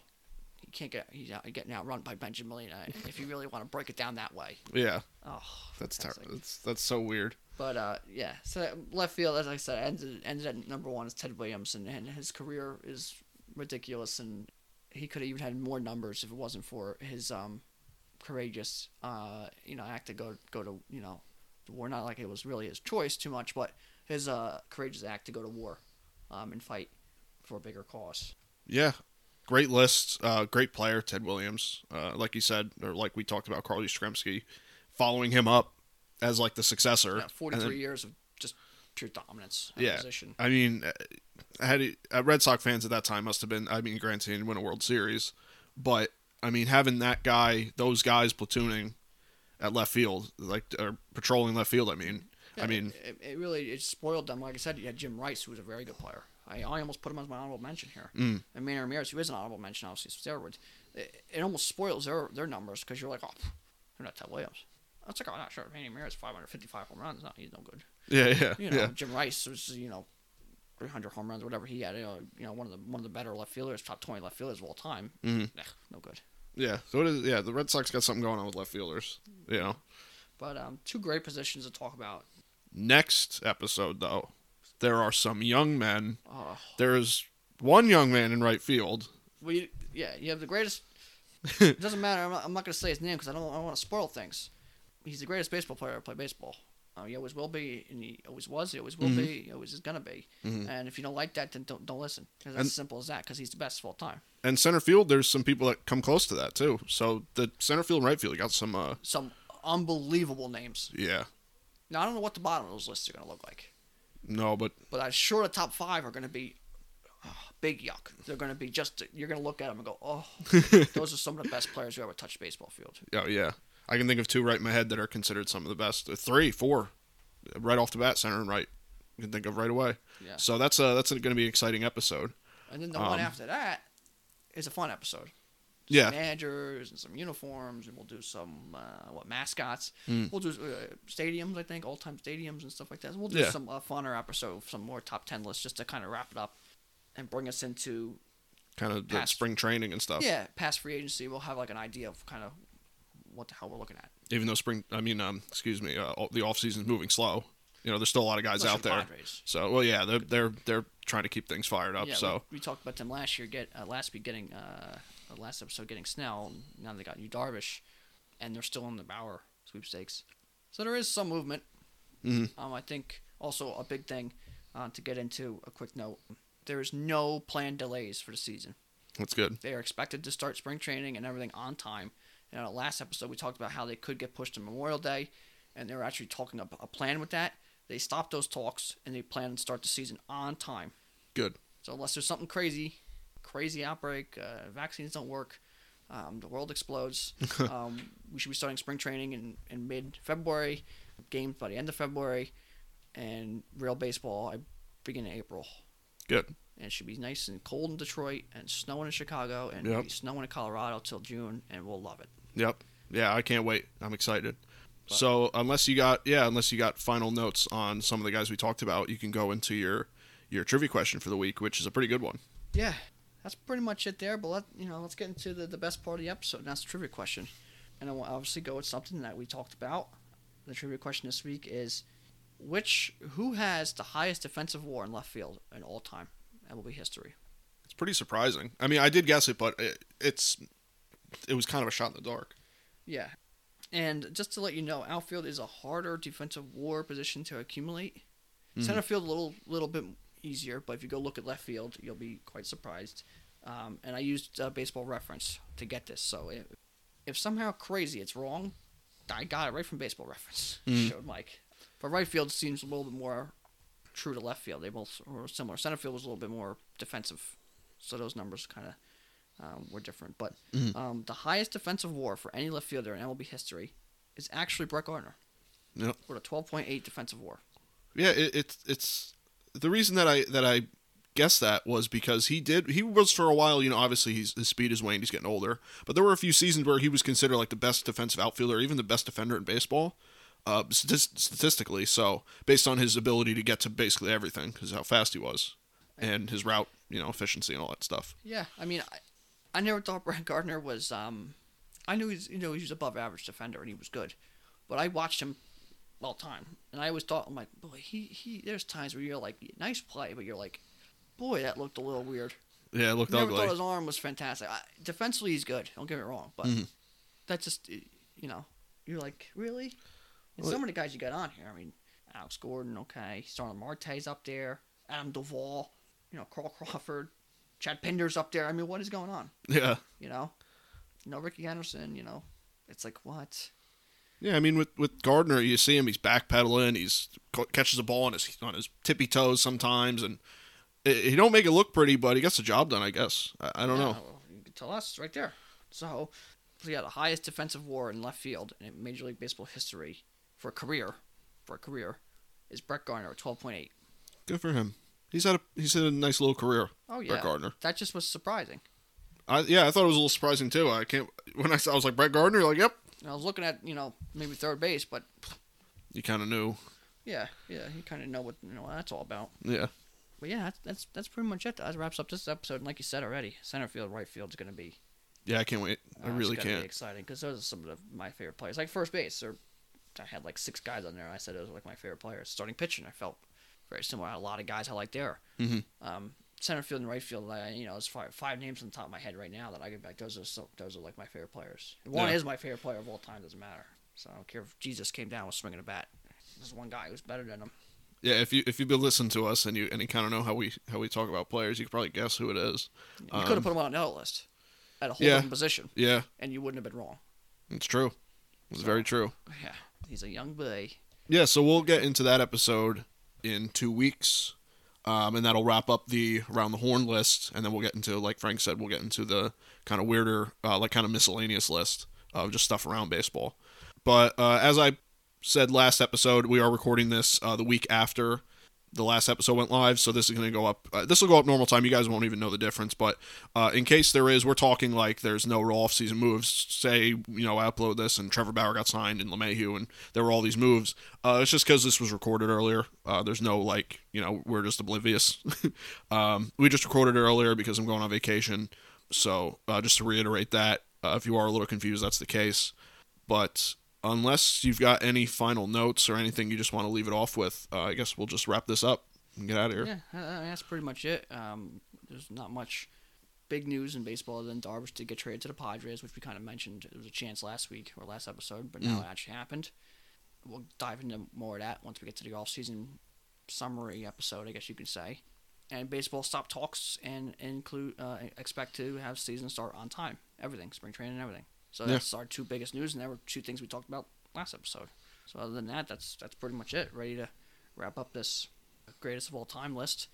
he can't get he's out, getting outrun by Benjamin Molina. if you really want to break it down that way. yeah. Oh, That's terrible. That's that's so weird. But uh, yeah. So left field, as I said, ended ended at number one is Ted Williams, and, his career is ridiculous, and he could have even had more numbers if it wasn't for his um courageous uh you know act to go go to you know the war. Not like it was really his choice too much, but his uh courageous act to go to war, um and fight for a bigger cause. Yeah, great list. Uh, great player, Ted Williams. Uh, like you said, or like we talked about, Carl Yastrzemski, following him up as like the successor. Yeah, forty three then- years of just pure dominance Yeah. position. I mean, uh, had he, uh, Red Sox fans at that time must have been. I mean, granted, he didn't win a World Series, but I mean, having that guy, those guys platooning at left field, like or patrolling left field. I mean, I mean, it, it really it spoiled them. Like I said, you had Jim Rice, who was a very good player. I, I almost put him as my honorable mention here. Mm. And Manny Ramirez, who is an honorable mention, obviously, steroids. It, it almost spoils their their numbers because you're like, oh, they're not Ted Williams. That's like, oh, not sure. Manny Ramirez, 555 home runs. No, he's no good. yeah, yeah, You know, yeah. Jim Rice was, you know, 300 home runs, whatever he had. You know, you know, one of the one of the better left fielders, top 20 left fielders of all time. Mhm. Nah, no good. Yeah, so it is. Yeah, the Red Sox got something going on with left fielders. You know. But um, two great positions to talk about. Next episode, though, there are some young men. Oh, There is one young man in right field. we yeah, you have the greatest. it doesn't matter. I'm not, I'm not going to say his name because I don't, I don't want to spoil things. He's the greatest baseball player to play baseball. Uh, he always will be, and he always was. He always will Mhm. be. He always is going to be. Mhm. And if you don't like that, then don't don't listen. 'Cause it's as simple as that. Because he's the best of all time. And center field, there's some people that come close to that too. So the center field and right field got some. uh Some unbelievable names. Yeah, Now I don't know what the bottom of those lists are going to look like, no, but but I'm sure the top five are going to be. oh, big yuck. They're going to be just. You're going to look at them and go, "Oh, those are some of the best players who ever touched baseball field." oh yeah, I can think of two right in my head that are considered some of the best. Three, four, right off the bat, center and right. You can think of right away. Yeah. So that's a, that's going to be an exciting episode. And then the one Um, after that is a fun episode. Yeah. managers and some uniforms, and we'll do some uh, what mascots. Mm. We'll do uh, stadiums, I think, all time stadiums and stuff like that. So we'll do Yeah. some uh, funner episode, some more top ten lists, just to kind of wrap it up and bring us into Kind of Past. spring training and stuff. yeah past free agency. We'll have like an idea of kind of what the hell we're looking at. Even though spring, I mean, um, excuse me, uh, the off season's moving slow. you know, there's still a lot of guys out there. Padres. So, well, yeah, they're they're they're trying to keep things fired up. Yeah, so, we, we talked about them last year. Get uh, last week getting uh, last episode getting Snell. Now they got you Darvish, and they're still in the Bauer sweepstakes. So there is some movement. Mhm. Um, I think also a big thing uh, to get into. A quick note: there is no planned delays for the season. that's good. They are expected to start spring training and everything on time. And our last episode, we talked about how they could get pushed to Memorial Day, and they were actually talking up a plan with that. They stopped those talks and they plan to start the season on time. Good. So unless there's something crazy, crazy outbreak, uh, vaccines don't work, um, the world explodes, um, we should be starting spring training in, in mid February, games by the end of February, and real baseball I begin in April. Good. And it should be nice and cold in Detroit and snowing in Chicago and Yep. snowing in Colorado till June, and we'll love it. Yep. Yeah, I can't wait. I'm excited. So, unless you got yeah, unless you got final notes on some of the guys we talked about, you can go into your your trivia question for the week, which is a pretty good one. Yeah, that's pretty much it there. But let you know, let's get into the, the best part of the episode. And that's the trivia question. And I will obviously go with something that we talked about. The trivia question this week is, which who has the highest defensive WAR in left field in all time MLB history? It's pretty surprising. I mean, I did guess it, but it, it's it was kind of a shot in the dark. Yeah. And just to let you know, outfield is a harder defensive WAR position to accumulate. Center field a little little bit easier, but if you go look at left field, you'll be quite surprised. Um, and I used uh, Baseball Reference to get this, so if, if somehow crazy it's wrong, I got it right from Baseball Reference. Mhm. Showed Mike, but right field seems a little bit more true to left field. They both were similar. Center field was a little bit more defensive, so those numbers kind of um, were different. But Mhm. um, the highest defensive WAR for any left fielder in MLB history is actually Brett Gardner Yep. with a 12.8 defensive WAR. Yeah, it, it's it's the reason that I that I guessed that was because he did he was for a while. You know, obviously he's, his speed is waned. He's getting older, but there were a few seasons where he was considered like the best defensive outfielder, even the best defender in baseball. Uh, statistically, so based on his ability to get to basically everything, because how fast he was, and his route, you know, efficiency and all that stuff. Yeah, I mean, I, never thought Brett Gardner was. Um, I knew he's you know he was above average defender and he was good, but I watched him all the time and I always thought I'm like, boy, he he. There's times where you're like, nice play, but you're like, boy, that looked a little weird. Yeah, it looked Never ugly. thought his arm was fantastic. I, defensively, he's good. Don't get me wrong, but Mhm. that just you know, you're like, really? And Well- some of the guys you got on here, I mean, Alex Gordon, okay, Starling Marte's up there, Adam Duvall, you know, Carl Crawford, Chad Pinder's up there. I mean, what is going on? Yeah, You know, no Rickey Henderson. You know, it's like what? Yeah, I mean with with Gardner, you see him. He's backpedaling. He's catches the ball on his on his tippy toes sometimes, and he don't make it look pretty, but he gets the job done. I guess. I, I don't Yeah, know. well, you can tell us right there. So, so yeah, the highest defensive WAR in left field in Major League Baseball history for a career, for a career, is Brett Gardner at twelve point eight. Good for him. He's had a he's had a nice little career. Oh yeah, Brett Gardner. that just was surprising. I, yeah, I thought it was a little surprising too. I can't when I saw I was like Brett Gardner. You're like, yep. And I was looking at you know maybe third base, but You kind of knew. yeah, yeah, you kind of know what you know what that's all about. Yeah. But yeah, that's that's, that's pretty much it. That wraps up this episode. And like you said already, center field, right field is going to be Yeah, I can't wait. I Uh, really it's can't. Be exciting because those are some of the, my favorite players. Like first base, or I had like six guys on there. I said those were like my favorite players. Starting pitching, I felt very similar. A lot of guys I like there. Mhm. Um, center field and right field, I, you know, there's five, five names on the top of my head right now that I get back. Those are so, those are like my favorite players. One Yeah. is my favorite player of all time. Doesn't matter. So I don't care if Jesus came down with swinging a bat. There's one guy who's better than him. Yeah, if you if you've been listening to us and you and you kind of know how we how we talk about players, you could probably guess who it is. You could Um, have put him on another list at a whole yeah. different position, Yeah, and you wouldn't have been wrong. it's true. It's very true. Yeah, he's a young boy. Yeah, so we'll get into that episode in two weeks, um, and that'll wrap up the around the horn list, and then we'll get into, like Frank said, we'll get into the kind of weirder, uh, like kind of miscellaneous list of just stuff around baseball. But uh, as I said last episode, we are recording this uh, the week after the last episode went live, so this is going to go up. Uh, this will go up normal time. You guys won't even know the difference, but uh, in case there is, we're talking like there's no real off-season moves. Say, you know, I upload this and Trevor Bauer got signed and LeMahieu, and there were all these moves. Uh, it's just because this was recorded earlier. Uh, there's no like, you know, we're just oblivious. um, we just recorded it earlier because I'm going on vacation. So uh, just to reiterate that, uh, if you are a little confused, that's the case. But unless you've got any final notes or anything you just want to leave it off with, uh, I guess we'll just wrap this up and get out of here. Yeah, uh, that's pretty much it. Um, there's not much big news in baseball other than Darvish did get traded to the Padres, which we kind of mentioned. It was a chance last week or last episode, but now Mm. it actually happened. We'll dive into more of that once we get to the off-season summary episode, I guess you could say. And baseball stop talks and include uh, expect to have season start on time. Everything, spring training, and everything. So Yeah. that's our two biggest news, and there were two things we talked about last episode. So other than that, that's that's pretty much it. Ready to wrap up this greatest of all time list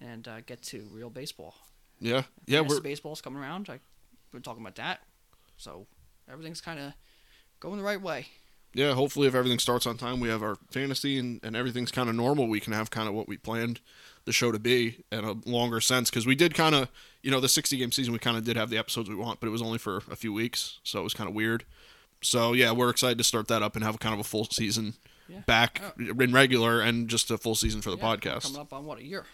and uh, get to real baseball. Yeah, yeah, we're baseball's coming around. I, we're talking about that, so everything's kind of going the right way. Yeah. Hopefully, if everything starts on time, we have our fantasy and, and everything's kind of normal. We can have kind of what we planned the show to be in a longer sense because we did kind of, you know, the 60 game season, we kind of did have the episodes we want, but it was only for a few weeks, so it was kind of weird. So yeah, we're excited to start that up and have kind of a full season Yeah. back Oh. in regular and just a full season for the Yeah, podcast. coming up on what a year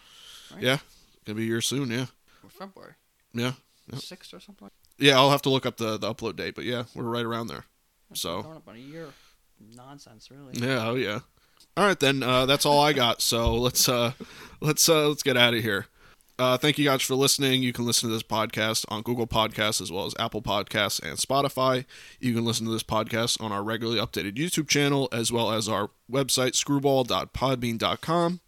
right? Yeah, gonna be a year soon. Yeah, or February yeah, Yep. sixth or something. Like yeah. I'll have to look up the the upload date, but yeah, we're right around there. So- coming up on a year, nonsense really. Yeah, oh yeah. All right then, uh, that's all I got. So let's uh, let's uh, let's get out of here. Uh, thank you guys for listening. You can listen to this podcast on Google Podcasts as well as Apple Podcasts and Spotify. You can listen to this podcast on our regularly updated YouTube channel as well as our website screwball.podbean.com.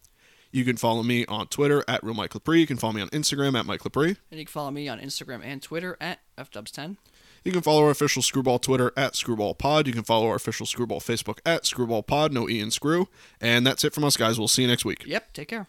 You can follow me on Twitter at real Mike Lepre. You can follow me on Instagram at Mike Lepre. And you can follow me on Instagram and Twitter at fdubs10. You can follow our official Screwball Twitter at Screwball Pod. You can follow our official Screwball Facebook at Screwball Pod. No E and Screw. And that's it from us, guys. We'll see you next week. Yep. Take care.